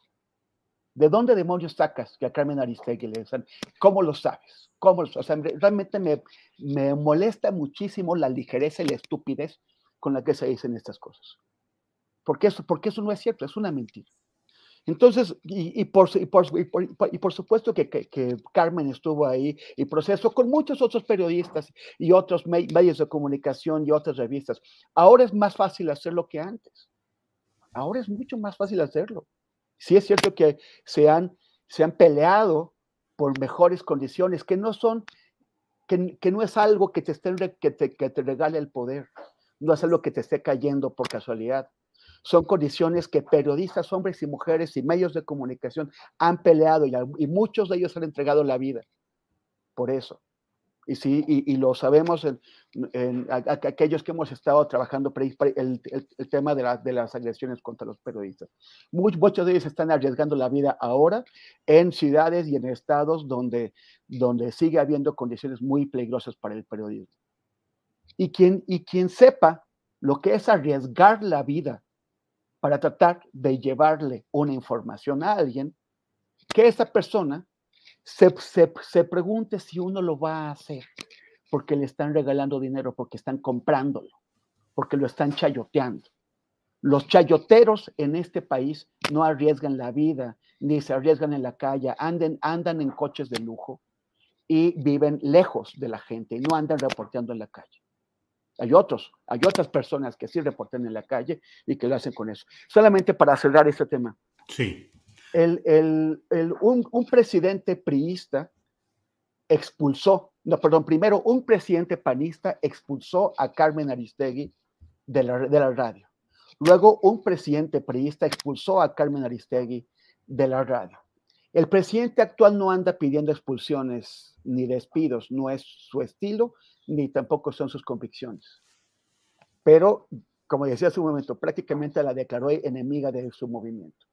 ¿De dónde demonios sacas que a Carmen Aristegui le dicen? ¿Cómo lo sabes? ¿Cómo lo sabes? realmente me, me molesta muchísimo la ligereza y la estupidez con la que se dicen estas cosas. Porque eso, porque eso no es cierto, es una mentira. Entonces, y, por, y, por, y, por, supuesto que, que, Carmen estuvo ahí y proceso con muchos otros periodistas y otros medios de comunicación y otras revistas. Ahora es más fácil hacerlo que antes. Ahora es mucho más fácil hacerlo. Sí es cierto que se han, se han peleado por mejores condiciones, que no son, que, que no es algo que te, esté, que, te, que te regale el poder, no es algo que te esté cayendo por casualidad. Son condiciones que periodistas, hombres y mujeres y medios de comunicación han peleado y muchos de ellos han entregado la vida por eso. Y sí, y, lo sabemos en, en aquellos que hemos estado trabajando el, el, tema de, de, las agresiones contra los periodistas. muchos de ellos están arriesgando la vida ahora en ciudades y en estados donde, donde sigue habiendo condiciones muy peligrosas para el periodismo. Y quien, y quien sepa lo que es arriesgar la vida para tratar de llevarle una información a alguien, que esa persona se, se, pregunte si uno lo va a hacer porque le están regalando dinero, porque están comprándolo, porque lo están chayoteando. Los chayoteros en este país no arriesgan la vida, ni se arriesgan en la calle, anden, andan en coches de lujo y viven lejos de la gente y no andan reporteando en la calle. Hay otros, hay otras personas que sí reportan en la calle y que lo hacen con eso. Solamente para cerrar este tema. Sí un, presidente priista expulsó, no, perdón, primero un presidente panista expulsó a Carmen Aristegui de la, de la radio. Luego un presidente priista expulsó a Carmen Aristegui de la radio. El presidente actual no anda pidiendo expulsiones ni despidos, no es su estilo, ni tampoco son sus convicciones. Pero, como decía hace un momento, prácticamente la declaró enemiga de su movimiento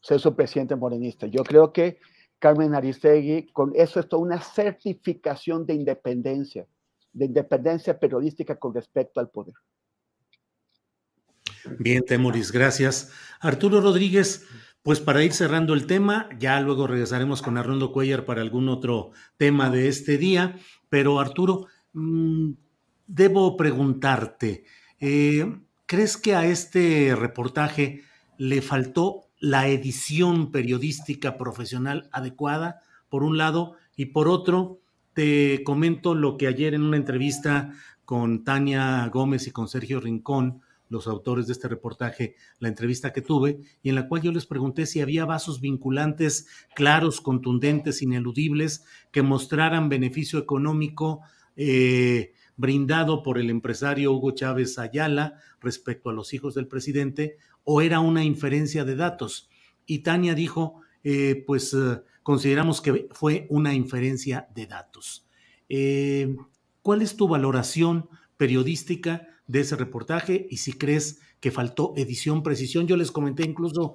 ser su presidente morenista. Yo creo que Carmen Aristegui, con eso es toda una certificación de independencia, de independencia periodística con respecto al poder. Bien, Temoris, gracias. Arturo Rodríguez, pues para ir cerrando el tema, ya luego regresaremos con Arnoldo Cuellar para algún otro tema de este día, pero Arturo, mm, debo preguntarte, eh, ¿crees que a este reportaje le faltó la edición periodística profesional adecuada, por un lado, y por otro, te comento lo que ayer en una entrevista con Tania Gómez y con Sergio Rincón, los autores de este reportaje, la entrevista que tuve, y en la cual yo les pregunté si había vasos vinculantes claros, contundentes, ineludibles, que mostraran beneficio económico eh, brindado por el empresario Hugo Chávez Ayala respecto a los hijos del presidente, o era una inferencia de datos. Y Tania dijo, eh, pues eh, consideramos que fue una inferencia de datos. Eh, ¿Cuál es tu valoración periodística de ese reportaje y si crees que faltó edición, precisión. Yo les comenté incluso,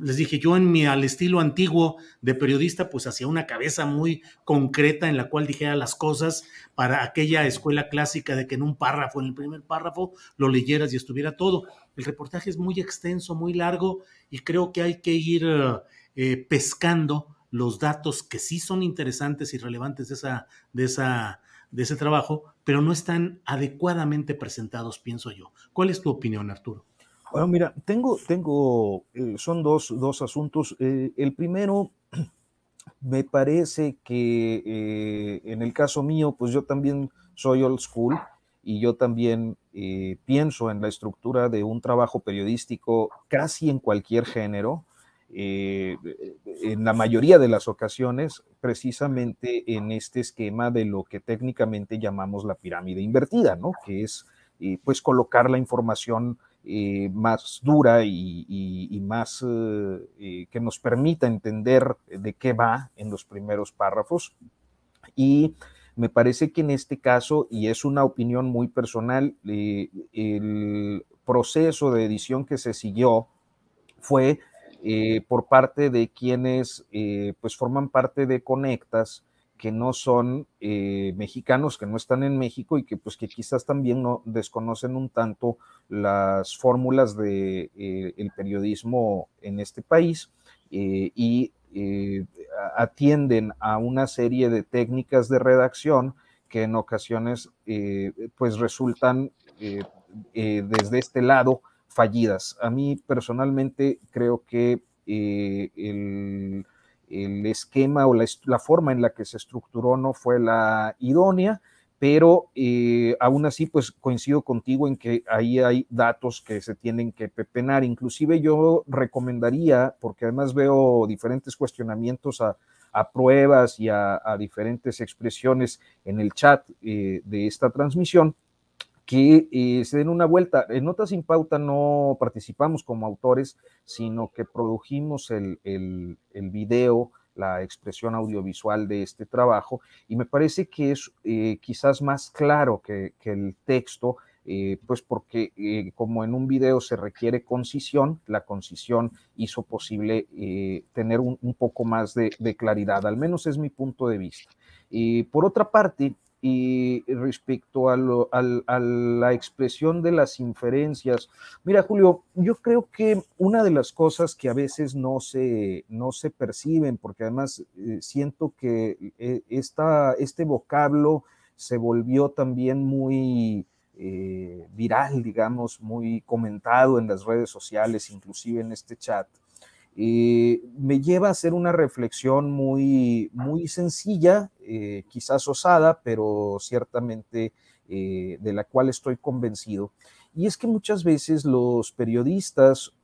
les dije, yo en mi al estilo antiguo de periodista, pues hacía una cabeza muy concreta en la cual dijera las cosas para aquella escuela clásica de que en un párrafo, en el primer párrafo, lo leyeras y estuviera todo. El reportaje es muy extenso, muy largo y creo que hay que ir eh, pescando los datos que sí son interesantes y relevantes de esa, de esa de ese trabajo, pero no están adecuadamente presentados, pienso yo. ¿Cuál es tu opinión, Arturo? Bueno, mira, tengo, tengo, eh, son dos, dos asuntos. Eh, el primero, me parece que en el caso mío, pues yo también soy old school y yo también pienso en la estructura de un trabajo periodístico casi en cualquier género. Eh, en la mayoría de las ocasiones precisamente en este esquema de lo que técnicamente llamamos la pirámide invertida, ¿no? Que es eh, pues colocar la información eh, más dura y, más que nos permita entender de qué va en los primeros párrafos. Y me parece que en este caso, y es una opinión muy personal, el proceso de edición que se siguió fue eh, por parte de quienes eh, pues forman parte de Conectas, que no son eh, mexicanos, que no están en México y que pues que quizás también no desconocen un tanto las fórmulas del de, el periodismo en este país y atienden a una serie de técnicas de redacción que en ocasiones pues resultan desde este lado fallidas. A mí personalmente creo que eh, el, esquema o la, forma en la que se estructuró no fue la idónea, pero eh, aún así pues coincido contigo en que ahí hay datos que se tienen que pepenar. Inclusive yo recomendaría, porque además veo diferentes cuestionamientos a, a pruebas y a, diferentes expresiones en el chat eh, de esta transmisión, que eh, se den una vuelta. En Notas sin Pauta no participamos como autores, sino que produjimos el, el, el video, la expresión audiovisual de este trabajo, y me parece que es eh, quizás más claro que, el texto eh, pues porque eh, como en un video se requiere concisión, la concisión hizo posible tener un, poco más de, claridad, al menos es mi punto de vista. por otra parte, y respecto a, a, la expresión de las inferencias, mira Julio, yo creo que una de las cosas que a veces no se, no se perciben, porque además siento que esta, este vocablo se volvió también muy eh, viral, digamos, muy comentado en las redes sociales, inclusive en este chat, eh, me lleva a hacer una reflexión muy, muy sencilla, eh, quizás osada, pero ciertamente de la cual estoy convencido. Y es que muchas veces los periodistas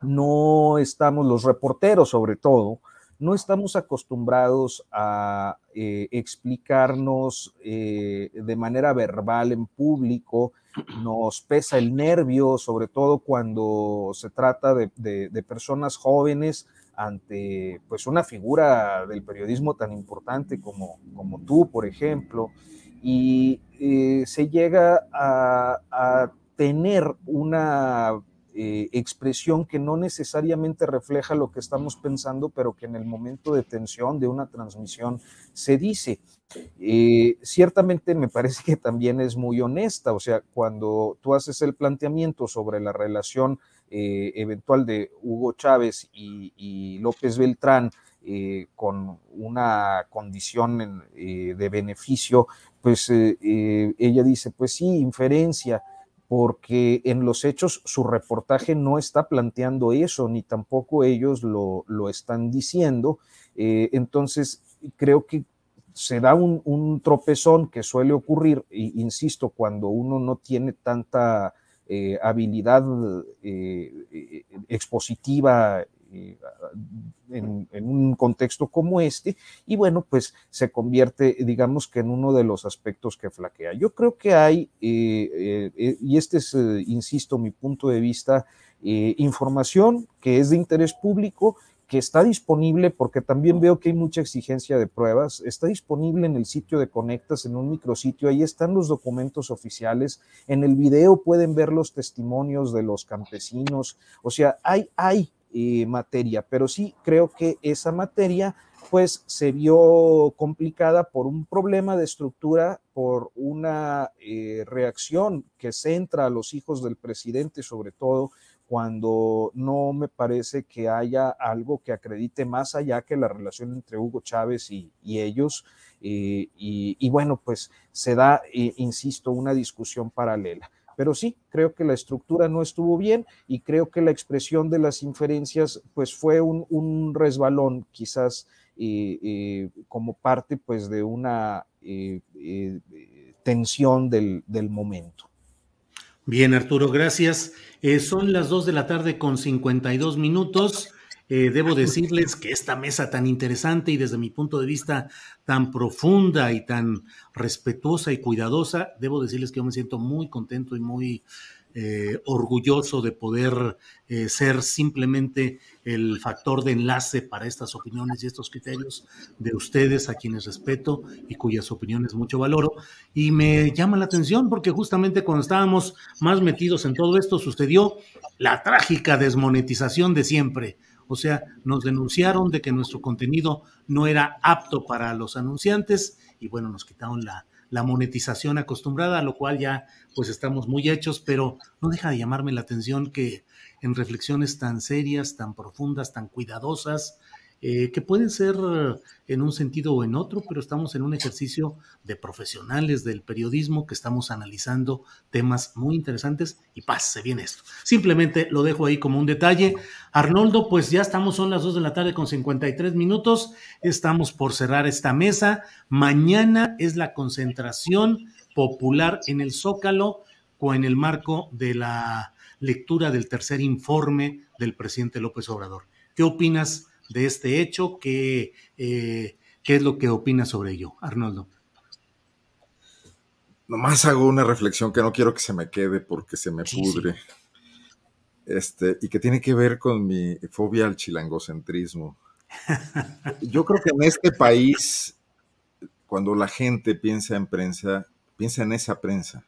no estamos, los reporteros sobre todo, no estamos acostumbrados a eh, explicarnos eh, de manera verbal en público, nos pesa el nervio, sobre todo cuando se trata de, personas jóvenes ante pues una figura del periodismo tan importante como, como tú, por ejemplo, y eh, se llega a tener una eh, expresión que no necesariamente refleja lo que estamos pensando, pero que en el momento de tensión de una transmisión se dice. Eh, ciertamente me parece que también es muy honesta, o sea, cuando tú haces el planteamiento sobre la relación eh, eventual de Hugo Chávez y, López Beltrán, con una condición de beneficio, pues ella dice, pues sí, inferencia, porque en los hechos su reportaje no está planteando eso, ni tampoco ellos lo, están diciendo. Eh, entonces, creo que se da un, tropezón que suele ocurrir, insisto, cuando uno no tiene tanta eh, habilidad eh, expositiva en, un contexto como este, y bueno, pues se convierte, digamos que en uno de los aspectos que flaquea. Yo creo que hay, eh, eh, eh, y este es, insisto, mi punto de vista, información que es de interés público, que está disponible, porque también veo que hay mucha exigencia de pruebas, está disponible en el sitio de Conectas, en un micrositio, ahí están los documentos oficiales, en el video pueden ver los testimonios de los campesinos, o sea, hay, hay eh, materia, pero sí creo que esa materia pues se vio complicada por un problema de estructura, por una eh, reacción que centra a los hijos del presidente sobre todo, cuando no me parece que haya algo que acredite más allá que la relación entre Hugo Chávez y, ellos. Eh, y, bueno, pues se da, insisto, una discusión paralela. Pero sí, creo que la estructura no estuvo bien y creo que la expresión de las inferencias pues fue un, resbalón quizás eh, eh, como parte pues de una eh, tensión del, del, momento. Bien, Arturo, gracias. son las 2 de la tarde con 52 minutos. Eh, debo decirles que esta mesa tan interesante y desde mi punto de vista tan profunda y tan respetuosa y cuidadosa, debo decirles que yo me siento muy contento y muy eh, orgulloso de poder eh, ser simplemente el factor de enlace para estas opiniones y estos criterios de ustedes, a quienes respeto y cuyas opiniones mucho valoro. Y me llama la atención porque justamente cuando estábamos más metidos en todo esto sucedió la trágica desmonetización de siempre o sea, nos denunciaron de que nuestro contenido no era apto para los anunciantes y bueno, nos quitaron la, monetización acostumbrada, lo cual ya pues estamos muy hechos, pero no deja de llamarme la atención que en reflexiones tan serias, tan profundas, tan cuidadosas, eh, que pueden ser en un sentido o en otro, pero estamos en un ejercicio de profesionales del periodismo que estamos analizando temas muy interesantes y paz, se viene esto. Simplemente lo dejo ahí como un detalle. Arnoldo, pues ya estamos, son las 2 de la tarde con 53 minutos, estamos por cerrar esta mesa. Mañana es la concentración popular en el Zócalo o en el marco de la lectura del tercer informe del presidente López Obrador. ¿Qué opinas de este hecho. ¿Qué, eh, ¿Qué es lo que opina sobre ello, Arnoldo? Nomás hago una reflexión que no quiero que se me quede porque se me pudre. Este, y que tiene que ver con mi fobia al chilangocentrismo. Yo creo que en este país, cuando la gente piensa en prensa, piensa en esa prensa.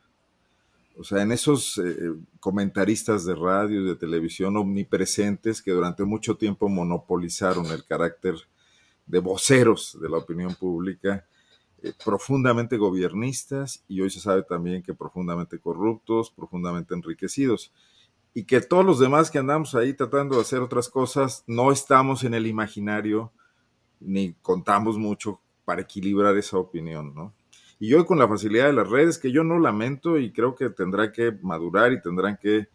O sea, en esos eh, comentaristas de radio y de televisión omnipresentes que durante mucho tiempo monopolizaron el carácter de voceros de la opinión pública, eh, profundamente gobiernistas y hoy se sabe también que profundamente corruptos, profundamente enriquecidos. Y que todos los demás que andamos ahí tratando de hacer otras cosas, no estamos en el imaginario ni contamos mucho para equilibrar esa opinión, ¿no? Y hoy con la facilidad de las redes, que yo no lamento y creo que tendrá que madurar y tendrán que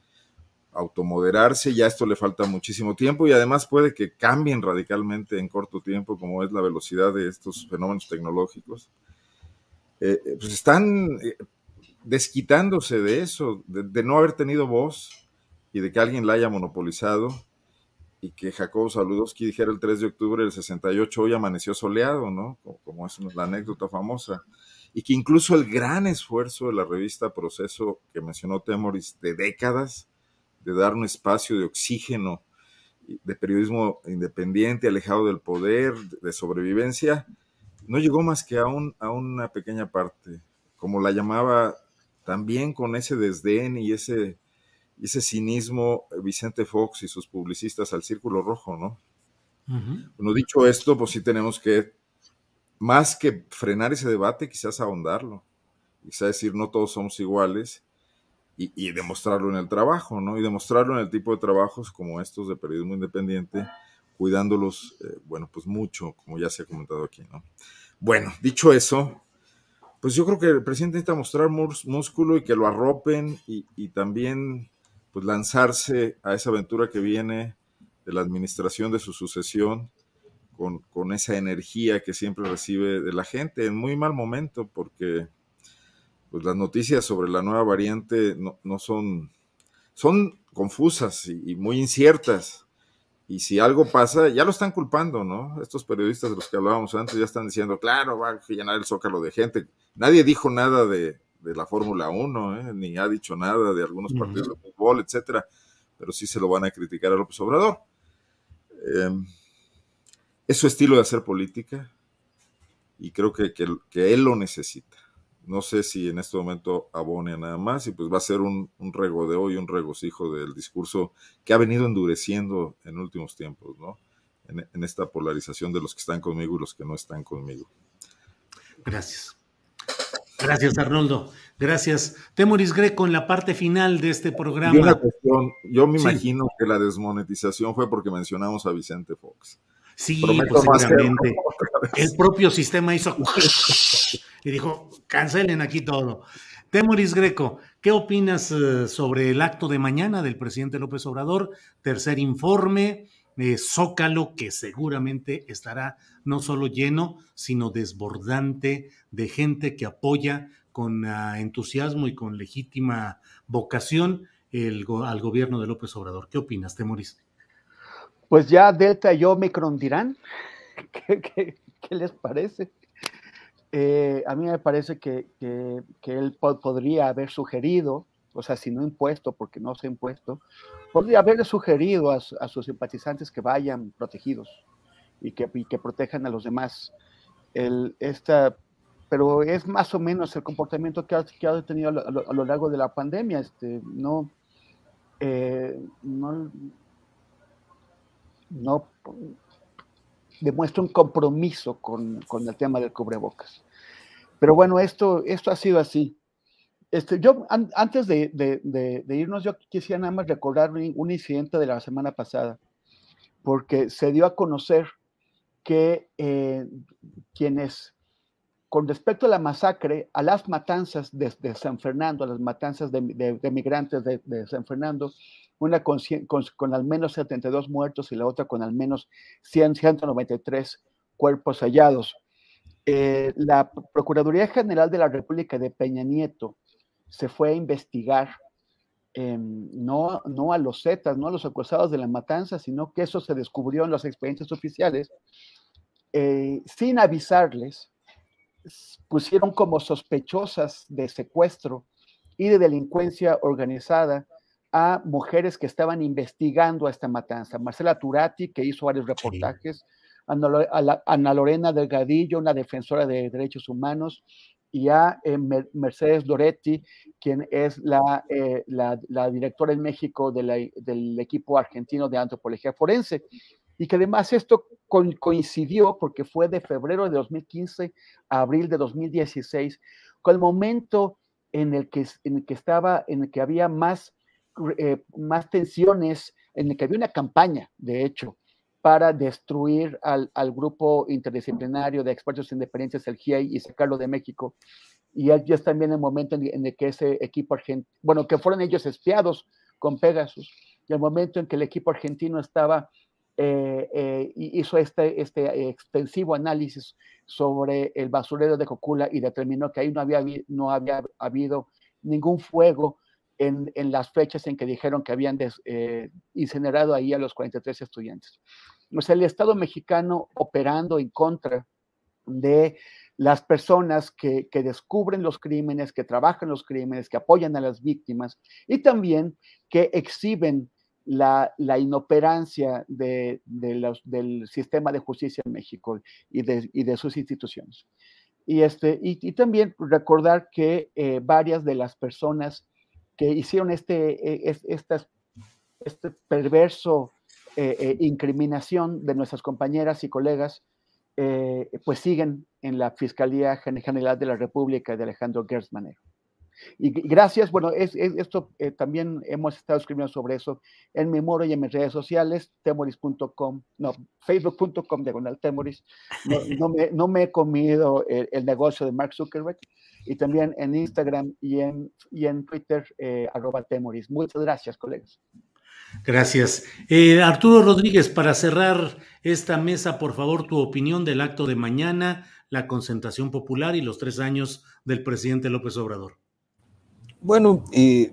automoderarse, ya esto le falta muchísimo tiempo y además puede que cambien radicalmente en corto tiempo, como es la velocidad de estos fenómenos tecnológicos. Eh, eh, pues están eh, desquitándose de eso, de, no haber tenido voz y de que alguien la haya monopolizado y que Jacobo Saludowski dijera el 3 de octubre del 68 hoy amaneció soleado, ¿no? Como, como es la anécdota famosa y que incluso el gran esfuerzo de la revista Proceso que mencionó Temoris de décadas de dar un espacio de oxígeno de periodismo independiente, alejado del poder, de sobrevivencia, no llegó más que a, un, a una pequeña parte, como la llamaba también con ese desdén y ese, ese cinismo Vicente Fox y sus publicistas al Círculo Rojo, ¿no? Bueno, dicho esto, pues sí tenemos que más que frenar ese debate, quizás ahondarlo, quizás decir no todos somos iguales y, demostrarlo en el trabajo, ¿no? Y demostrarlo en el tipo de trabajos como estos de periodismo independiente, cuidándolos, eh, bueno, pues mucho, como ya se ha comentado aquí, ¿no? Bueno, dicho eso, pues yo creo que el presidente necesita mostrar músculo y que lo arropen y, y también pues lanzarse a esa aventura que viene de la administración de su sucesión con, esa energía que siempre recibe de la gente en muy mal momento, porque pues, las noticias sobre la nueva variante no, son, son confusas y, muy inciertas. Y si algo pasa, ya lo están culpando, ¿no? Estos periodistas de los que hablábamos antes ya están diciendo, claro, va a llenar el zócalo de gente. Nadie dijo nada de, la Fórmula 1, ¿eh? ni ha dicho nada de algunos partidos de fútbol, etcétera, pero sí se lo van a criticar a López Obrador. Eh, es su estilo de hacer política y creo que, que, él lo necesita. No sé si en este momento abone nada más y pues va a ser un, un regodeo y un regocijo del discurso que ha venido endureciendo en últimos tiempos, ¿no? En, en esta polarización de los que están conmigo y los que no están conmigo. Gracias. Gracias, Arnoldo. Gracias. Temoris Greco, en la parte final de este programa. yo me imagino que la desmonetización fue porque mencionamos a Vicente Fox. Sí, posiblemente. El propio sistema hizo y dijo, cancelen aquí todo. Temoris Greco, ¿qué opinas eh, sobre el acto de mañana del presidente López Obrador? Tercer informe, eh, Zócalo, que seguramente estará no solo lleno, sino desbordante de gente que apoya con ah, entusiasmo y con legítima vocación el, al gobierno de López Obrador. ¿Qué opinas, Temoris? Pues ya Delta y Omicron dirán, ¿qué, les parece? Eh, a mí me parece que, él podría haber sugerido, o sea, si no impuesto, porque no se ha impuesto, podría haber sugerido a, sus simpatizantes que vayan protegidos y que, que protejan a los demás. El, esta, pero es más o menos el comportamiento que ha, que tenido a lo, largo de la pandemia. Este, no, eh, no, no demuestra un compromiso con, el tema del cubrebocas. Pero bueno, esto, esto ha sido así. Este, yo, antes de, irnos, yo quisiera nada más recordar un, incidente de la semana pasada, porque se dio a conocer que eh, quienes, con respecto a la masacre, a las matanzas de, San Fernando, a las matanzas de, migrantes de, San Fernando, una con, con, al menos 72 muertos y la otra con al menos 100, 193 cuerpos hallados. Eh, la Procuraduría General de la República de Peña Nieto se fue a investigar em, no, no a los Zetas, no a los acusados de la matanza, sino que eso se descubrió en los expedientes oficiales, eh, sin avisarles, pusieron como sospechosas de secuestro y de delincuencia organizada a mujeres que estaban investigando a esta matanza. Marcela Turati, que hizo varios reportajes, Ana Lorena Delgadillo, una defensora de derechos humanos, y a eh, Mercedes Doretti, quien es la, eh, la, directora en México del equipo argentino de antropología forense. Y que además esto coincidió porque fue de febrero de 2015 a abril de 2016, con el momento en el que, en el que estaba, en el que había más, eh, más tensiones, en el que había una campaña, de hecho, para destruir al, grupo interdisciplinario de expertos independientes, el GIEI, y sacarlo de México. Y ya es también el momento en, el que ese equipo argentino, bueno, que fueron ellos espiados con Pegasus, y el momento en que el equipo argentino estaba, eh, eh, hizo este, este extensivo análisis sobre el basurero de Cocula y determinó que ahí no había, no había habido ningún fuego en, en, las fechas en que dijeron que habían eh, incinerado ahí a los 43 estudiantes. O sea, el Estado mexicano operando en contra de las personas que, que, descubren los crímenes, que trabajan los crímenes, que apoyan a las víctimas y también que exhiben la, la inoperancia de, de los, del sistema de justicia en México y de, y de sus instituciones. Y, este, y, y también recordar que eh, varias de las personas que hicieron este, eh, este perverso eh, eh, incriminación de nuestras compañeras y colegas, pues siguen en la Fiscalía General de la República de Alejandro Gersmanero. Y gracias, bueno, es, esto también hemos estado escribiendo sobre eso en mi muro y en mis redes sociales, temoris.com, no, facebook.com diagonal temoris. No, no, me, no, me, he comido el, el, negocio de Mark Zuckerberg y también en Instagram y en, y en Twitter, eh, arroba temoris. Muchas gracias, colegas. Gracias. Eh, Arturo Rodríguez, para cerrar esta mesa, por favor, tu opinión del acto de mañana, la concentración popular y los tres años del presidente López Obrador. Bueno, eh,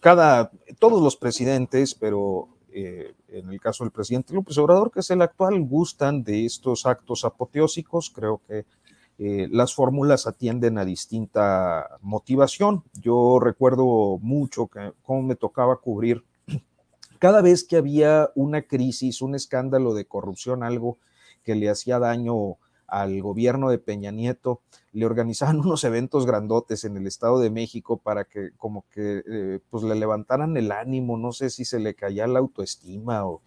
cada, todos los presidentes, pero en el caso del presidente López Obrador, que es el actual, gustan de estos actos apoteósicos. Creo que eh, las fórmulas atienden a distinta motivación. Yo recuerdo mucho que, cómo me tocaba cubrir cada vez que había una crisis, un escándalo de corrupción, algo que le hacía daño al gobierno de Peña Nieto, le organizaban unos eventos grandotes en el Estado de México para que como que eh, pues le levantaran el ánimo, no sé si se le caía la autoestima o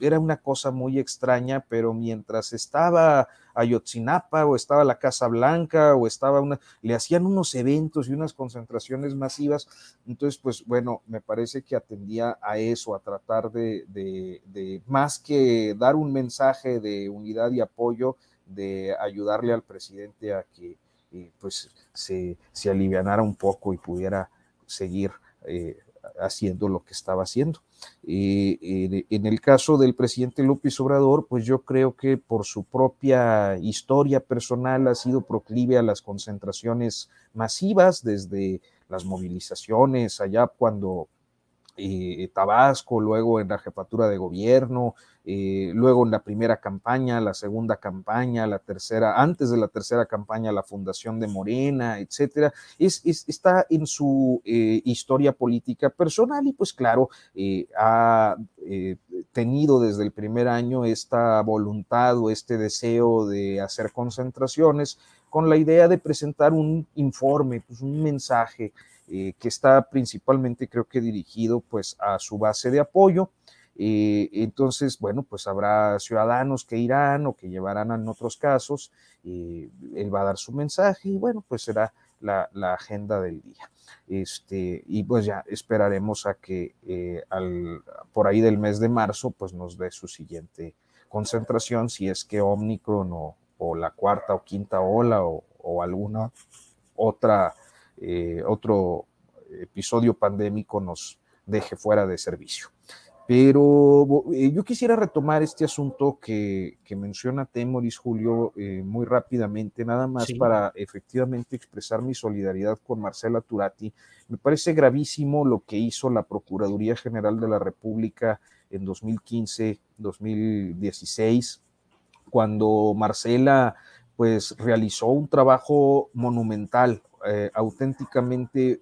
era una cosa muy extraña, pero mientras estaba Ayotzinapa o estaba la Casa Blanca o estaba una, le hacían unos eventos y unas concentraciones masivas. Entonces, pues bueno, me parece que atendía a eso, a tratar de, más que dar un mensaje de unidad y apoyo, de ayudarle al presidente a que eh, pues se, se alivianara un poco y pudiera seguir eh, haciendo lo que estaba haciendo. En el caso del presidente López Obrador, pues yo creo que por su propia historia personal ha sido proclive a las concentraciones masivas desde las movilizaciones allá cuando eh, Tabasco, luego en la jefatura de gobierno, eh, luego en la primera campaña, la segunda campaña, la tercera, antes de la tercera campaña, la fundación de Morena, etcétera, es, está en su eh, historia política personal y pues claro, eh, ha tenido desde el primer año esta voluntad o este deseo de hacer concentraciones con la idea de presentar un informe, pues un mensaje que está principalmente creo que dirigido pues a su base de apoyo eh, entonces, bueno, pues habrá ciudadanos que irán o que llevarán en otros casos, él va a dar su mensaje y bueno, pues será la, agenda del día. Este, y pues ya esperaremos a que eh, al, por ahí del mes de marzo pues nos dé su siguiente concentración, si es que Omicron o, la cuarta o quinta ola o, o alguna otra, eh, otro episodio pandémico nos deje fuera de servicio. Pero eh, yo quisiera retomar este asunto que, menciona Temoris, Julio, eh, muy rápidamente, nada más para efectivamente expresar mi solidaridad con Marcela Turati. Me parece gravísimo lo que hizo la Procuraduría General de la República en 2015-2016, cuando Marcela pues realizó un trabajo monumental, eh, auténticamente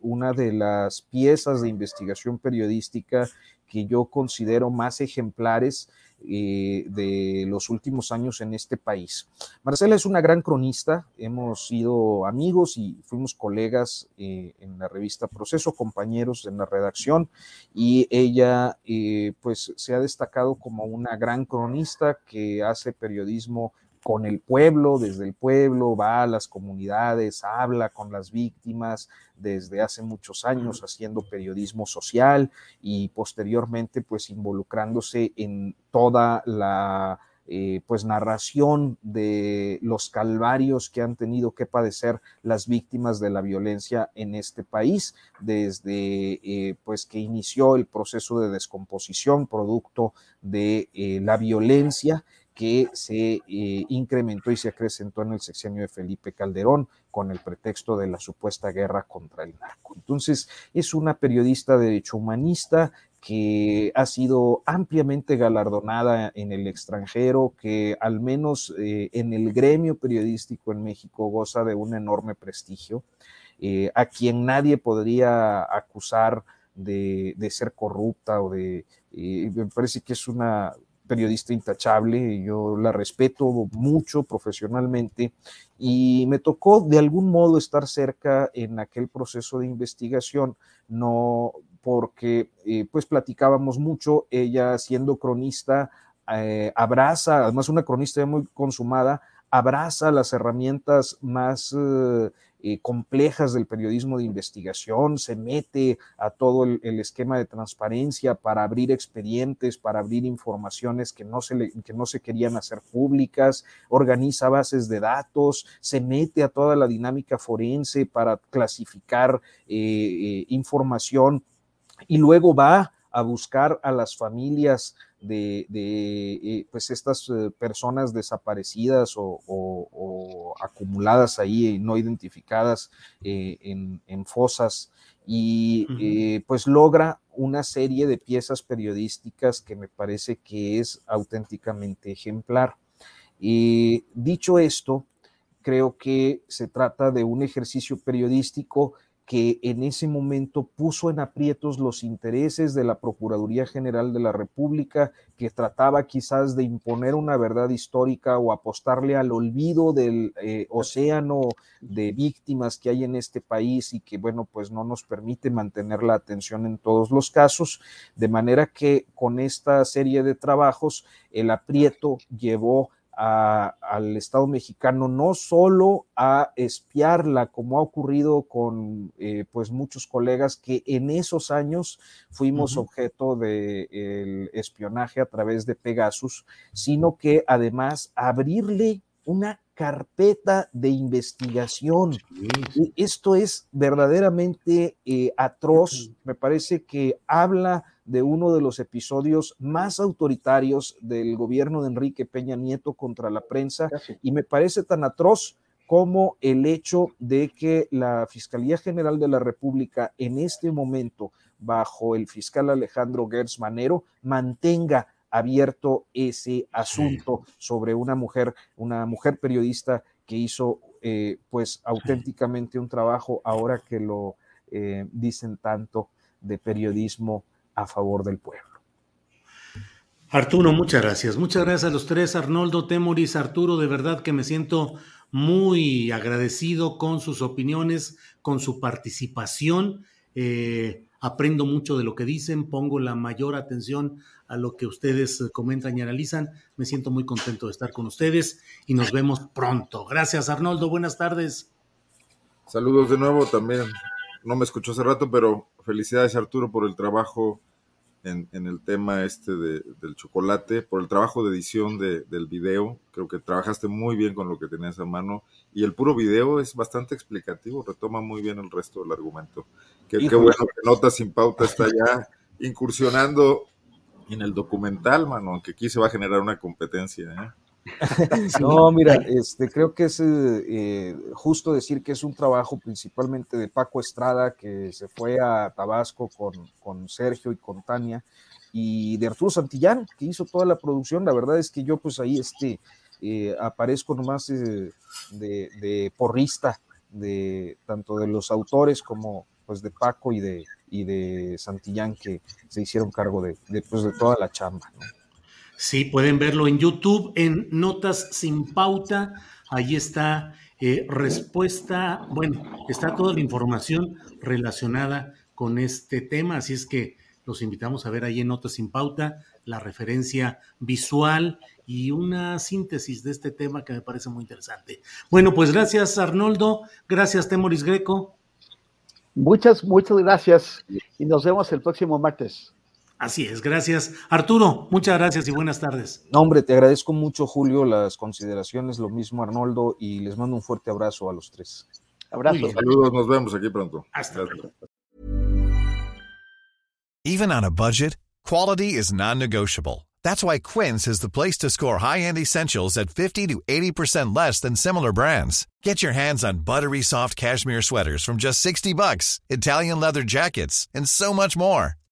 una de las piezas de investigación periodística que yo considero más ejemplares eh, de los últimos años en este país. Marcela es una gran cronista, hemos sido amigos y fuimos colegas eh, en la revista Proceso, compañeros en la redacción, y ella eh, pues se ha destacado como una gran cronista que hace periodismo con el pueblo, desde el pueblo, va a las comunidades, habla con las víctimas desde hace muchos años haciendo periodismo social y posteriormente pues involucrándose en toda la eh, pues narración de los calvarios que han tenido que padecer las víctimas de la violencia en este país desde eh, pues que inició el proceso de descomposición producto de eh, la violencia que se eh, incrementó y se acrecentó en el sexenio de Felipe Calderón con el pretexto de la supuesta guerra contra el narco. Entonces, es una periodista de derecho humanista que ha sido ampliamente galardonada en el extranjero, que al menos eh, en el gremio periodístico en México goza de un enorme prestigio, eh, a quien nadie podría acusar de, de ser corrupta o de... me parece que es una periodista intachable, yo la respeto mucho profesionalmente y me tocó de algún modo estar cerca en aquel proceso de investigación, no porque eh, pues platicábamos mucho, ella siendo cronista, eh, abraza, además una cronista muy consumada, abraza las herramientas más eh, eh, complejas del periodismo de investigación, se mete a todo el, esquema de transparencia para abrir expedientes, para abrir informaciones que no, se que no se querían hacer públicas, organiza bases de datos, se mete a toda la dinámica forense para clasificar eh, información y luego va a buscar a las familias de, eh, pues estas eh, personas desaparecidas o, acumuladas ahí, no identificadas eh, en, fosas, y pues logra una serie de piezas periodísticas que me parece que es auténticamente ejemplar. Y dicho esto, creo que se trata de un ejercicio periodístico que en ese momento puso en aprietos los intereses de la Procuraduría General de la República, que trataba quizás de imponer una verdad histórica o apostarle al olvido del eh, océano de víctimas que hay en este país y que, bueno, pues no nos permite mantener la atención en todos los casos, de manera que con esta serie de trabajos el aprieto llevó al Estado mexicano no solo a espiarla, como ha ocurrido con eh, pues muchos colegas que en esos años fuimos objeto del espionaje a través de Pegasus, sino que además abrirle una carpeta de investigación. Esto es verdaderamente eh, atroz, me parece que habla de uno de los episodios más autoritarios del gobierno de Enrique Peña Nieto contra la prensa. Y me parece tan atroz como el hecho de que la Fiscalía General de la República en este momento, bajo el fiscal Alejandro Gertz Manero, mantenga abierto ese asunto sobre una mujer, una mujer periodista que hizo eh, pues auténticamente un trabajo ahora que lo eh, dicen tanto de periodismo a favor del pueblo. Arturo, muchas gracias. Muchas gracias a los tres, Arnoldo, Temoris, Arturo, de verdad que me siento muy agradecido con sus opiniones, con su participación. Eh, aprendo mucho de lo que dicen, pongo la mayor atención a lo que ustedes comentan y analizan. Me siento muy contento de estar con ustedes y nos vemos pronto. Gracias, Arnoldo. Buenas tardes. Saludos de nuevo también. No me escuchó hace rato, pero felicidades, Arturo, por el trabajo en, el tema este del chocolate, por el trabajo de edición del video. Creo que trabajaste muy bien con lo que tenías a mano y el puro video es bastante explicativo, retoma muy bien el resto del argumento. Qué, bueno que Nota Sin Pauta está ya incursionando en el documental, mano, aunque aquí se va a generar una competencia. ¿eh? No, mira, este, creo que es eh, justo decir que es un trabajo principalmente de Paco Estrada, que se fue a Tabasco con, con Sergio y con Tania, y de Arturo Santillán, que hizo toda la producción. La verdad es que yo pues ahí este, eh, aparezco nomás eh, de, porrista, de tanto de los autores como pues de Paco y de, y de Santillán, que se hicieron cargo de, de, pues, de toda la chamba. ¿no? Sí, pueden verlo en YouTube, en Notas sin Pauta. Ahí está eh, respuesta, bueno, está toda la información relacionada con este tema, así es que los invitamos a ver ahí en Notas sin Pauta la referencia visual y una síntesis de este tema que me parece muy interesante. Bueno, pues gracias Arnoldo, gracias Temoris Greco. Muchas, muchas gracias y nos vemos el próximo martes. Así es, gracias. Arturo, muchas gracias y buenas tardes. No, hombre, te agradezco mucho, Julio, las consideraciones, lo mismo Arnoldo, y les mando un fuerte abrazo a los tres. Abrazo. Saludos, nos vemos aquí pronto. Hasta luego. Even on a budget, quality is non-negotiable. That's why Quince is the place to score high-end essentials at 50 to 80% less than similar brands. Get your hands on buttery soft cashmere sweaters from just 60 bucks, Italian leather jackets, and so much more.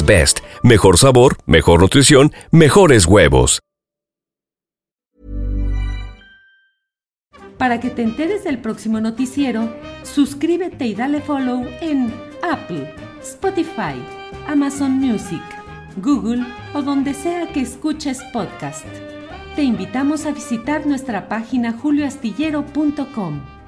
Best. Mejor sabor, mejor nutrición, mejores huevos. Para que te enteres del próximo noticiero, suscríbete y dale follow en Apple, Spotify, Amazon Music, Google o donde sea que escuches podcast. Te invitamos a visitar nuestra página julioastillero.com.